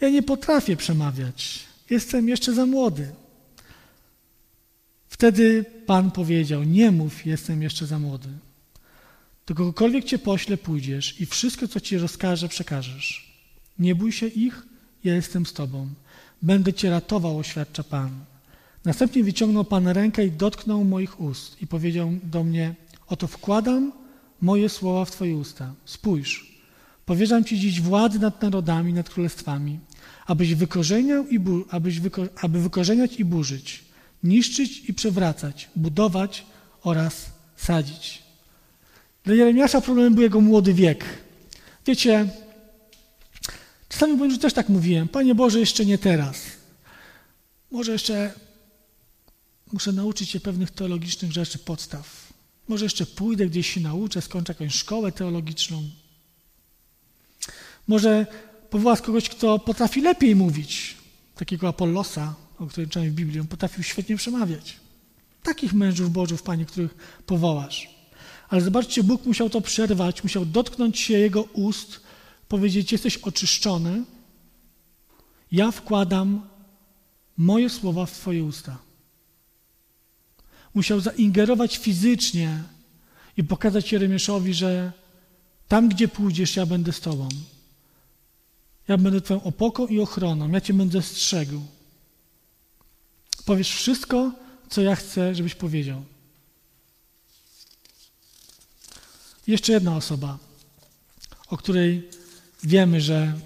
Ja nie potrafię przemawiać. Jestem jeszcze za młody. Wtedy Pan powiedział: Nie mów, jestem jeszcze za młody. Do kogokolwiek cię pośle, pójdziesz i wszystko, co ci rozkaże, przekażesz. Nie bój się ich, ja jestem z tobą. Będę cię ratował, oświadcza Pan. Następnie wyciągnął Pan rękę i dotknął moich ust i powiedział do mnie: Oto wkładam moje słowa w Twoje usta. Spójrz, powierzam Ci dziś władzę nad narodami, nad królestwami, abyś wykorzeniał i bu- abyś wyko- aby wykorzeniać i burzyć niszczyć i przewracać, budować oraz sadzić. Dla Jeremiasza problemem był jego młody wiek. Wiecie, czasami powiem, że też tak mówiłem, Panie Boże, jeszcze nie teraz. Może jeszcze muszę nauczyć się pewnych teologicznych rzeczy, podstaw. Może jeszcze pójdę gdzieś się nauczę, skończę jakąś szkołę teologiczną. Może powołać kogoś, kto potrafi lepiej mówić, takiego Apollosa, o którym czytamy w Biblii, on potrafił świetnie przemawiać. Takich mężów Bożów, Panie, których powołasz. Ale zobaczcie, Bóg musiał to przerwać, musiał dotknąć się jego ust, powiedzieć: Jesteś oczyszczony. Ja wkładam moje słowa w Twoje usta. Musiał zaingerować fizycznie i pokazać Jeremiaszowi, że tam, gdzie pójdziesz, ja będę z Tobą. Ja będę Twoją opoką i ochroną. Ja Cię będę strzegł. Powiesz wszystko, co ja chcę, żebyś powiedział. Jeszcze jedna osoba, o której wiemy, że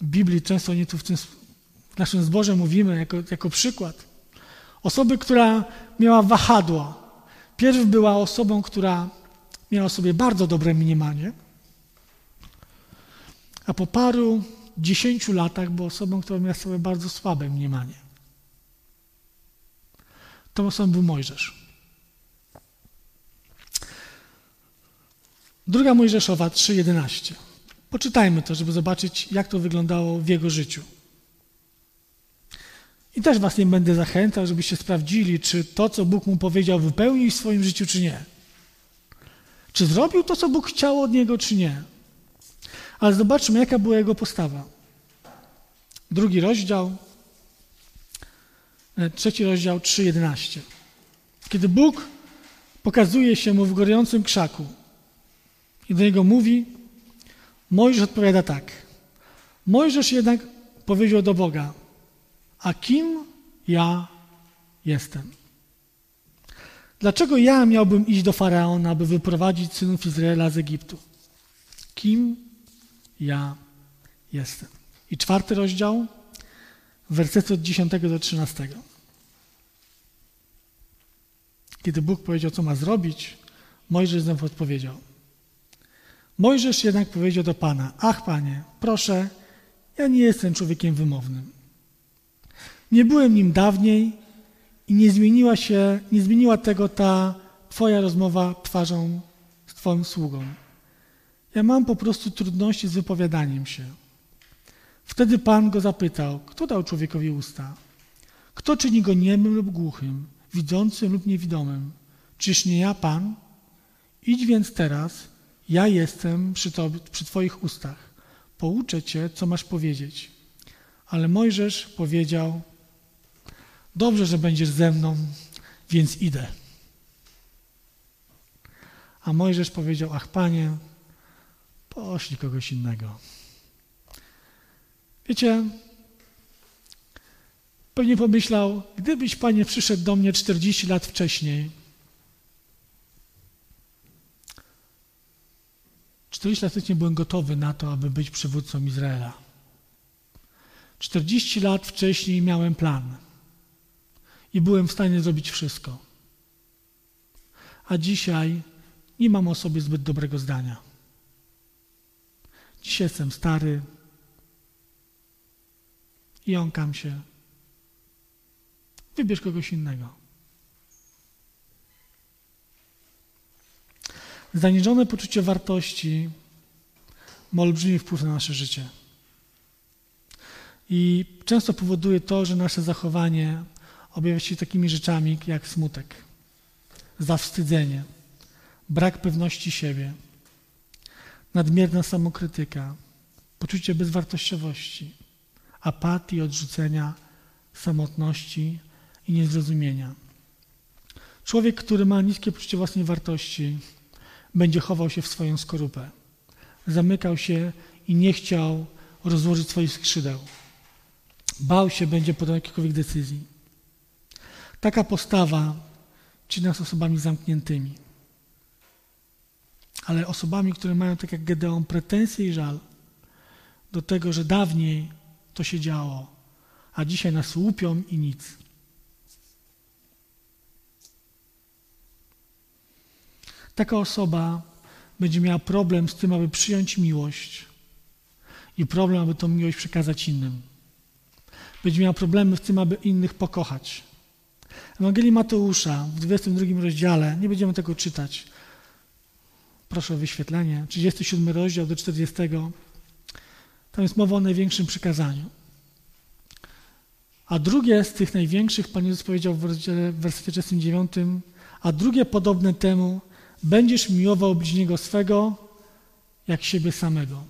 w Biblii często nie tu w, tym, w naszym zborze mówimy jako, jako przykład. Osoby, która miała wahadło. Pierw była osobą, która miała sobie bardzo dobre mniemanie, a po paru dziesięciu latach była osobą, która miała sobie bardzo słabe mniemanie. Tą osobą był Mojżesz. Druga Mojżeszowa 3:11. Poczytajmy to, żeby zobaczyć, jak to wyglądało w jego życiu. I też was nie będę zachęcał, żebyście sprawdzili, czy to, co Bóg mu powiedział, wypełnił w swoim życiu, czy nie. Czy zrobił to, co Bóg chciał od niego, czy nie. Ale zobaczmy, jaka była jego postawa. Drugi rozdział, e, trzeci rozdział 3:11. Kiedy Bóg pokazuje się mu w gorącym krzaku i do niego mówi, Mojżesz odpowiada tak. Mojżesz jednak powiedział do Boga, a kim ja jestem? Dlaczego ja miałbym iść do Faraona, aby wyprowadzić synów Izraela z Egiptu? Kim ja jestem? I czwarty rozdział, wersety od 10 do 13. Kiedy Bóg powiedział, co ma zrobić, Mojżesz znowu odpowiedział. Mojżesz jednak powiedział do Pana, ach Panie, proszę, ja nie jestem człowiekiem wymownym. Nie byłem nim dawniej i nie zmieniła się, nie zmieniła tego ta Twoja rozmowa twarzą z Twoim sługą. Ja mam po prostu trudności z wypowiadaniem się. Wtedy Pan go zapytał, kto dał człowiekowi usta? Kto czyni go niemym lub głuchym, widzącym lub niewidomym? Czyż nie ja, Pan? Idź więc teraz, ja jestem przy, tobie, przy Twoich ustach. Pouczę Cię, co masz powiedzieć. Ale Mojżesz powiedział, dobrze, że będziesz ze mną, więc idę. A Mojżesz powiedział, ach Panie, poszli kogoś innego. Wiecie, pewnie pomyślał, gdybyś Panie przyszedł do mnie 40 lat wcześniej, 40 lat wcześniej byłem gotowy na to, aby być przywódcą Izraela. 40 lat wcześniej miałem plan i byłem w stanie zrobić wszystko. A dzisiaj nie mam o sobie zbyt dobrego zdania. Dzisiaj jestem stary jąkam się. Wybierz kogoś innego. Zaniżone poczucie wartości ma olbrzymi wpływ na nasze życie. I często powoduje to, że nasze zachowanie objawia się takimi rzeczami jak smutek, zawstydzenie, brak pewności siebie, nadmierna samokrytyka, poczucie bezwartościowości, apatii, odrzucenia, samotności i niezrozumienia. Człowiek, który ma niskie poczucie własnej wartości, będzie chował się w swoją skorupę. Zamykał się i nie chciał rozłożyć swoich skrzydeł. Bał się będzie podjąć jakichkolwiek decyzji. Taka postawa czyni nas osobami zamkniętymi. Ale osobami, które mają, tak jak Gedeon, pretensje i żal do tego, że dawniej to się działo, a dzisiaj nas łupią i nic. Taka osoba będzie miała problem z tym, aby przyjąć miłość i problem, aby tą miłość przekazać innym. Będzie miała problemy w tym, aby innych pokochać. Ewangelii Mateusza w 22 rozdziale, nie będziemy tego czytać, proszę o wyświetlenie, 37 rozdział do 40, tam jest mowa o największym przykazaniu. A drugie z tych największych, Pan Jezus powiedział w, w wersecie 39, a drugie podobne temu, Będziesz miłował bliźniego swego jak siebie samego.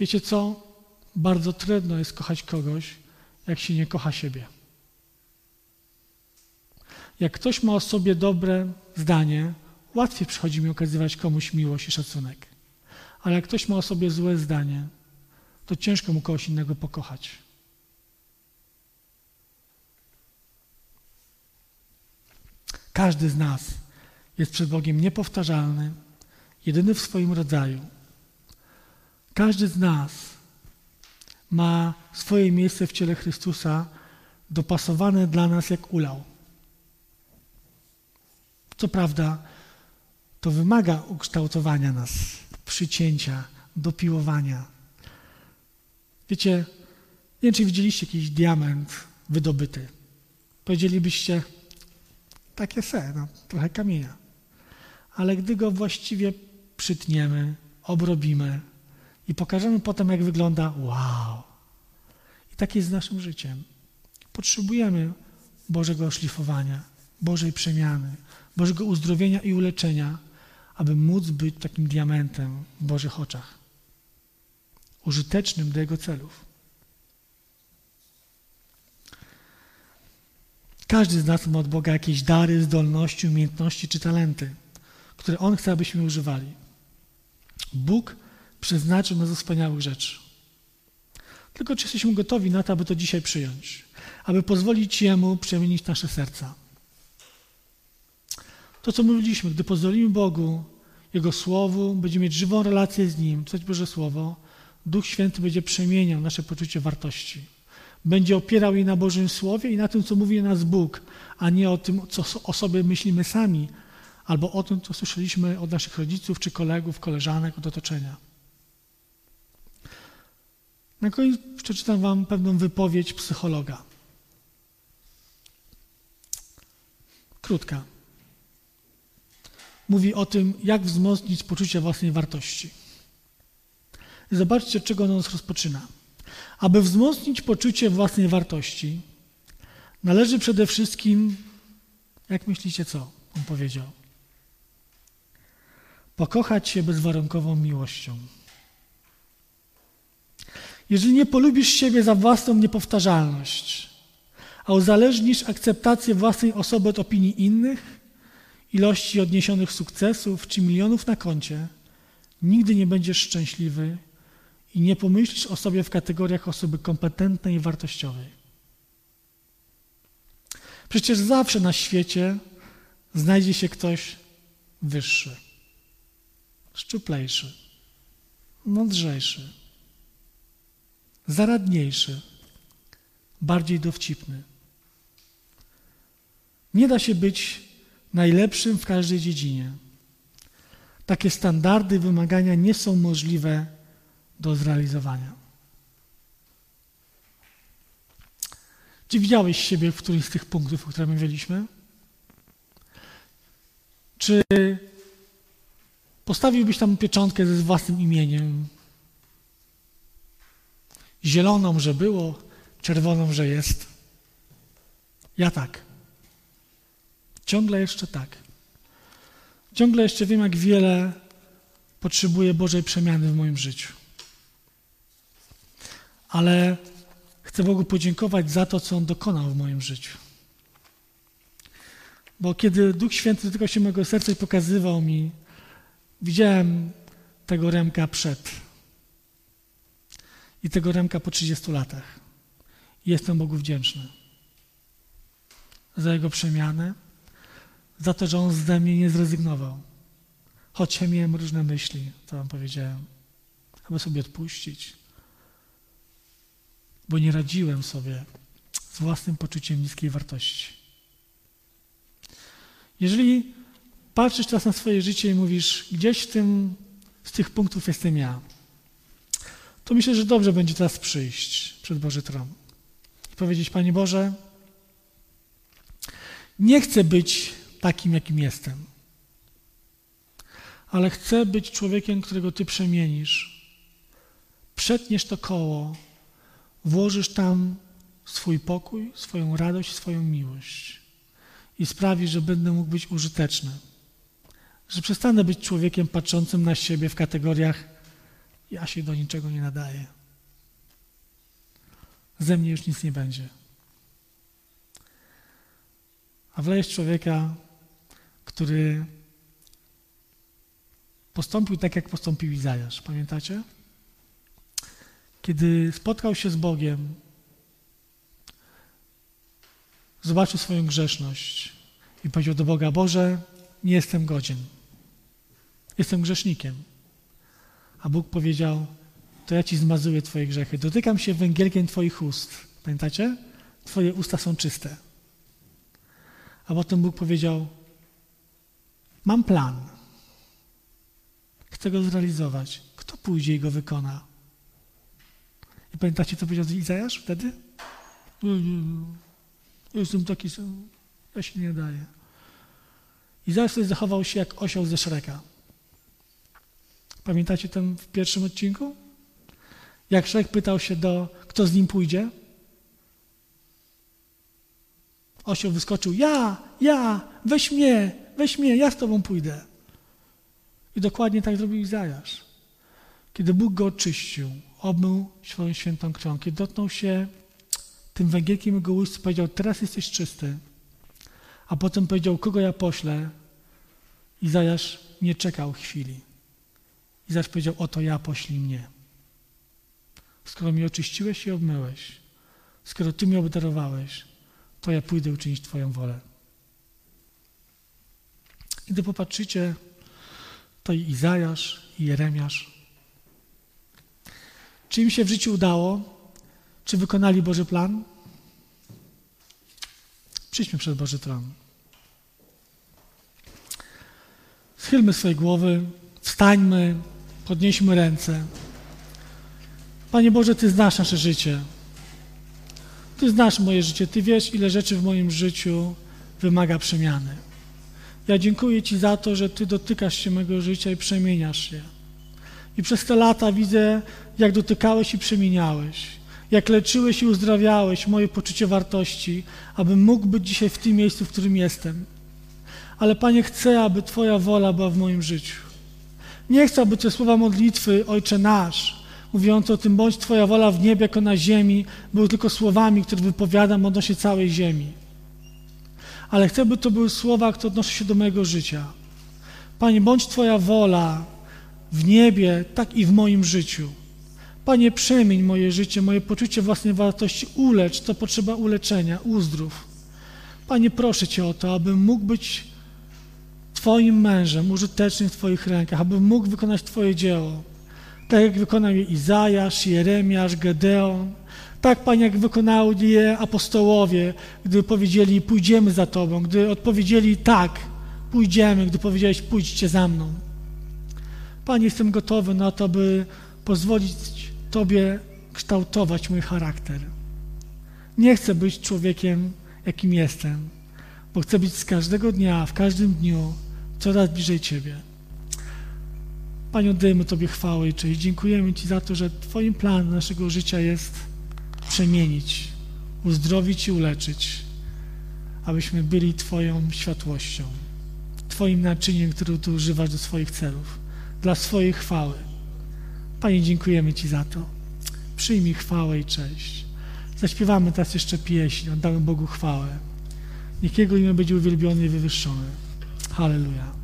Wiecie co? Bardzo trudno jest kochać kogoś, jak się nie kocha siebie. Jak ktoś ma o sobie dobre zdanie, łatwiej przychodzi mi okazywać komuś miłość i szacunek. Ale jak ktoś ma o sobie złe zdanie, to ciężko mu kogoś innego pokochać. Każdy z nas jest przed Bogiem niepowtarzalny, jedyny w swoim rodzaju. Każdy z nas ma swoje miejsce w ciele Chrystusa, dopasowane dla nas jak ulał. Co prawda, to wymaga ukształtowania nas, przycięcia, dopiłowania. Wiecie, nie wiem, czy widzieliście jakiś diament wydobyty. Powiedzielibyście, takie se, no, trochę kamienia. Ale gdy go właściwie przytniemy, obrobimy i pokażemy potem, jak wygląda, wow. I tak jest z naszym życiem. Potrzebujemy Bożego oszlifowania, Bożej przemiany, Bożego uzdrowienia i uleczenia, aby móc być takim diamentem w Bożych oczach, użytecznym do Jego celów. Każdy z nas ma od Boga jakieś dary, zdolności, umiejętności czy talenty, które On chce, abyśmy używali. Bóg przeznaczył nas do wspaniałych rzeczy. Tylko czy jesteśmy gotowi na to, aby to dzisiaj przyjąć, aby pozwolić Jemu przemienić nasze serca. To, co mówiliśmy, gdy pozwolimy Bogu, Jego Słowu, będziemy mieć żywą relację z Nim, coś Boże Słowo, Duch Święty będzie przemieniał nasze poczucie wartości. Będzie opierał je na Bożym Słowie i na tym, co mówi nas Bóg, a nie o tym, co o sobie myślimy sami, albo o tym, co słyszeliśmy od naszych rodziców, czy kolegów, koleżanek, od otoczenia. Na koniec przeczytam Wam pewną wypowiedź psychologa. Krótka mówi o tym, jak wzmocnić poczucie własnej wartości. zobaczcie, czego nas rozpoczyna. Aby wzmocnić poczucie własnej wartości, należy przede wszystkim, jak myślicie, co on powiedział? Pokochać się bezwarunkową miłością. Jeżeli nie polubisz siebie za własną niepowtarzalność, a uzależnisz akceptację własnej osoby od opinii innych, ilości odniesionych sukcesów czy milionów na koncie, nigdy nie będziesz szczęśliwy i nie pomyślisz o sobie w kategoriach osoby kompetentnej i wartościowej. Przecież zawsze na świecie znajdzie się ktoś wyższy, szczuplejszy, mądrzejszy, zaradniejszy, bardziej dowcipny. Nie da się być najlepszym w każdej dziedzinie. Takie standardy, wymagania nie są możliwe do zrealizowania. Czy widziałeś siebie w którymś z tych punktów, o których mówiliśmy? Czy postawiłbyś tam pieczątkę ze własnym imieniem? Zieloną, że było, czerwoną, że jest. Ja tak. Ciągle jeszcze tak. Ciągle jeszcze wiem, jak wiele potrzebuję Bożej przemiany w moim życiu. Ale chcę Bogu podziękować za to, co On dokonał w moim życiu. Bo kiedy Duch Święty dotykał się mojego serca i pokazywał mi, widziałem tego Remka przed i tego Remka po 30 latach. Jestem Bogu wdzięczny za Jego przemianę, za to, że On ze mnie nie zrezygnował. Choć ja miałem różne myśli, to Wam powiedziałem, aby sobie odpuścić, bo nie radziłem sobie z własnym poczuciem niskiej wartości. Jeżeli patrzysz teraz na swoje życie i mówisz, gdzieś w tym, z tych punktów jestem ja, to myślę, że dobrze będzie teraz przyjść przed Boży Tron i powiedzieć, Panie Boże, nie chcę być takim, jakim jestem. Ale chcę być człowiekiem, którego Ty przemienisz. Przetniesz to koło, włożysz tam swój pokój, swoją radość, swoją miłość i sprawisz, że będę mógł być użyteczny. Że przestanę być człowiekiem patrzącym na siebie w kategoriach ja się do niczego nie nadaję. Ze mnie już nic nie będzie. A wlejesz człowieka, który postąpił tak, jak postąpił Izajasz. Pamiętacie? Kiedy spotkał się z Bogiem, zobaczył swoją grzeszność i powiedział do Boga: Boże, nie jestem godzien. Jestem grzesznikiem. A Bóg powiedział, to ja ci zmazuję twoje grzechy. Dotykam się węgielkiem twoich ust. Pamiętacie? Twoje usta są czyste. A potem Bóg powiedział, mam plan. Chcę go zrealizować. Kto pójdzie i go wykona? I pamiętacie, co powiedział Izajasz wtedy? Jestem taki sam. Ja się nie daję. Izajasz wtedy zachował się jak osioł ze Szreka. Pamiętacie ten w pierwszym odcinku? Jak Szrek pytał się do, kto z nim pójdzie? Osioł wyskoczył, ja, ja, weź mnie, weź mnie, ja z tobą pójdę. I dokładnie tak zrobił Izajasz. Kiedy Bóg go oczyścił, obmył swoją świętą krwią, kiedy dotknął się tym węgielkiem jego ust, powiedział, teraz jesteś czysty. A potem powiedział, kogo ja poślę? Izajasz nie czekał chwili. Izajasz powiedział, oto ja poślij mnie. Skoro mi oczyściłeś i obmyłeś, skoro Ty mi obdarowałeś, to ja pójdę uczynić Twoją wolę. I gdy popatrzycie, to i Izajasz, i Jeremiasz. Czy im się w życiu udało? Czy wykonali Boży plan? Przyjdźmy przed Boży tron. Schylmy swoje głowy, wstańmy, podnieśmy ręce. Panie Boże, Ty znasz nasze życie. Ty znasz moje życie. Ty wiesz, ile rzeczy w moim życiu wymaga przemiany. Ja dziękuję Ci za to, że Ty dotykasz się mego życia i przemieniasz się. I przez te lata widzę, jak dotykałeś i przemieniałeś, jak leczyłeś i uzdrawiałeś moje poczucie wartości, abym mógł być dzisiaj w tym miejscu, w którym jestem. Ale Panie, chcę, aby Twoja wola była w moim życiu. Nie chcę, aby te słowa modlitwy, Ojcze nasz, mówiące o tym, bądź Twoja wola w niebie, jako na ziemi, były tylko słowami, które wypowiadam odnośnie całej ziemi. Ale chcę, by to były słowa, które odnoszą się do mojego życia. Panie, bądź Twoja wola w niebie, tak i w moim życiu. Panie, przemień moje życie, moje poczucie własnej wartości, ulecz, co potrzeba uleczenia, uzdrów. Panie, proszę Cię o to, abym mógł być Twoim mężem, użytecznym w Twoich rękach, abym mógł wykonać Twoje dzieło. Tak jak wykonał je Izajasz, Jeremiasz, Gedeon. Tak, Panie, jak wykonali je apostołowie, gdy powiedzieli, pójdziemy za Tobą, gdy odpowiedzieli, tak, pójdziemy, gdy powiedziałeś, pójdźcie za mną. Panie, jestem gotowy na to, by pozwolić Tobie kształtować mój charakter. Nie chcę być człowiekiem, jakim jestem, bo chcę być z każdego dnia, w każdym dniu coraz bliżej Ciebie. Panie, oddajemy Tobie chwałę i cześć. Dziękujemy Ci za to, że Twoim planem naszego życia jest przemienić, uzdrowić i uleczyć, abyśmy byli Twoją światłością, Twoim naczyniem, które Ty używasz do swoich celów, dla swojej chwały. Panie, dziękujemy Ci za to. Przyjmij chwałę i cześć. Zaśpiewamy teraz jeszcze pieśń, oddamy Bogu chwałę. Niech Jego imię będzie uwielbione i wywyższone. Hallelujah.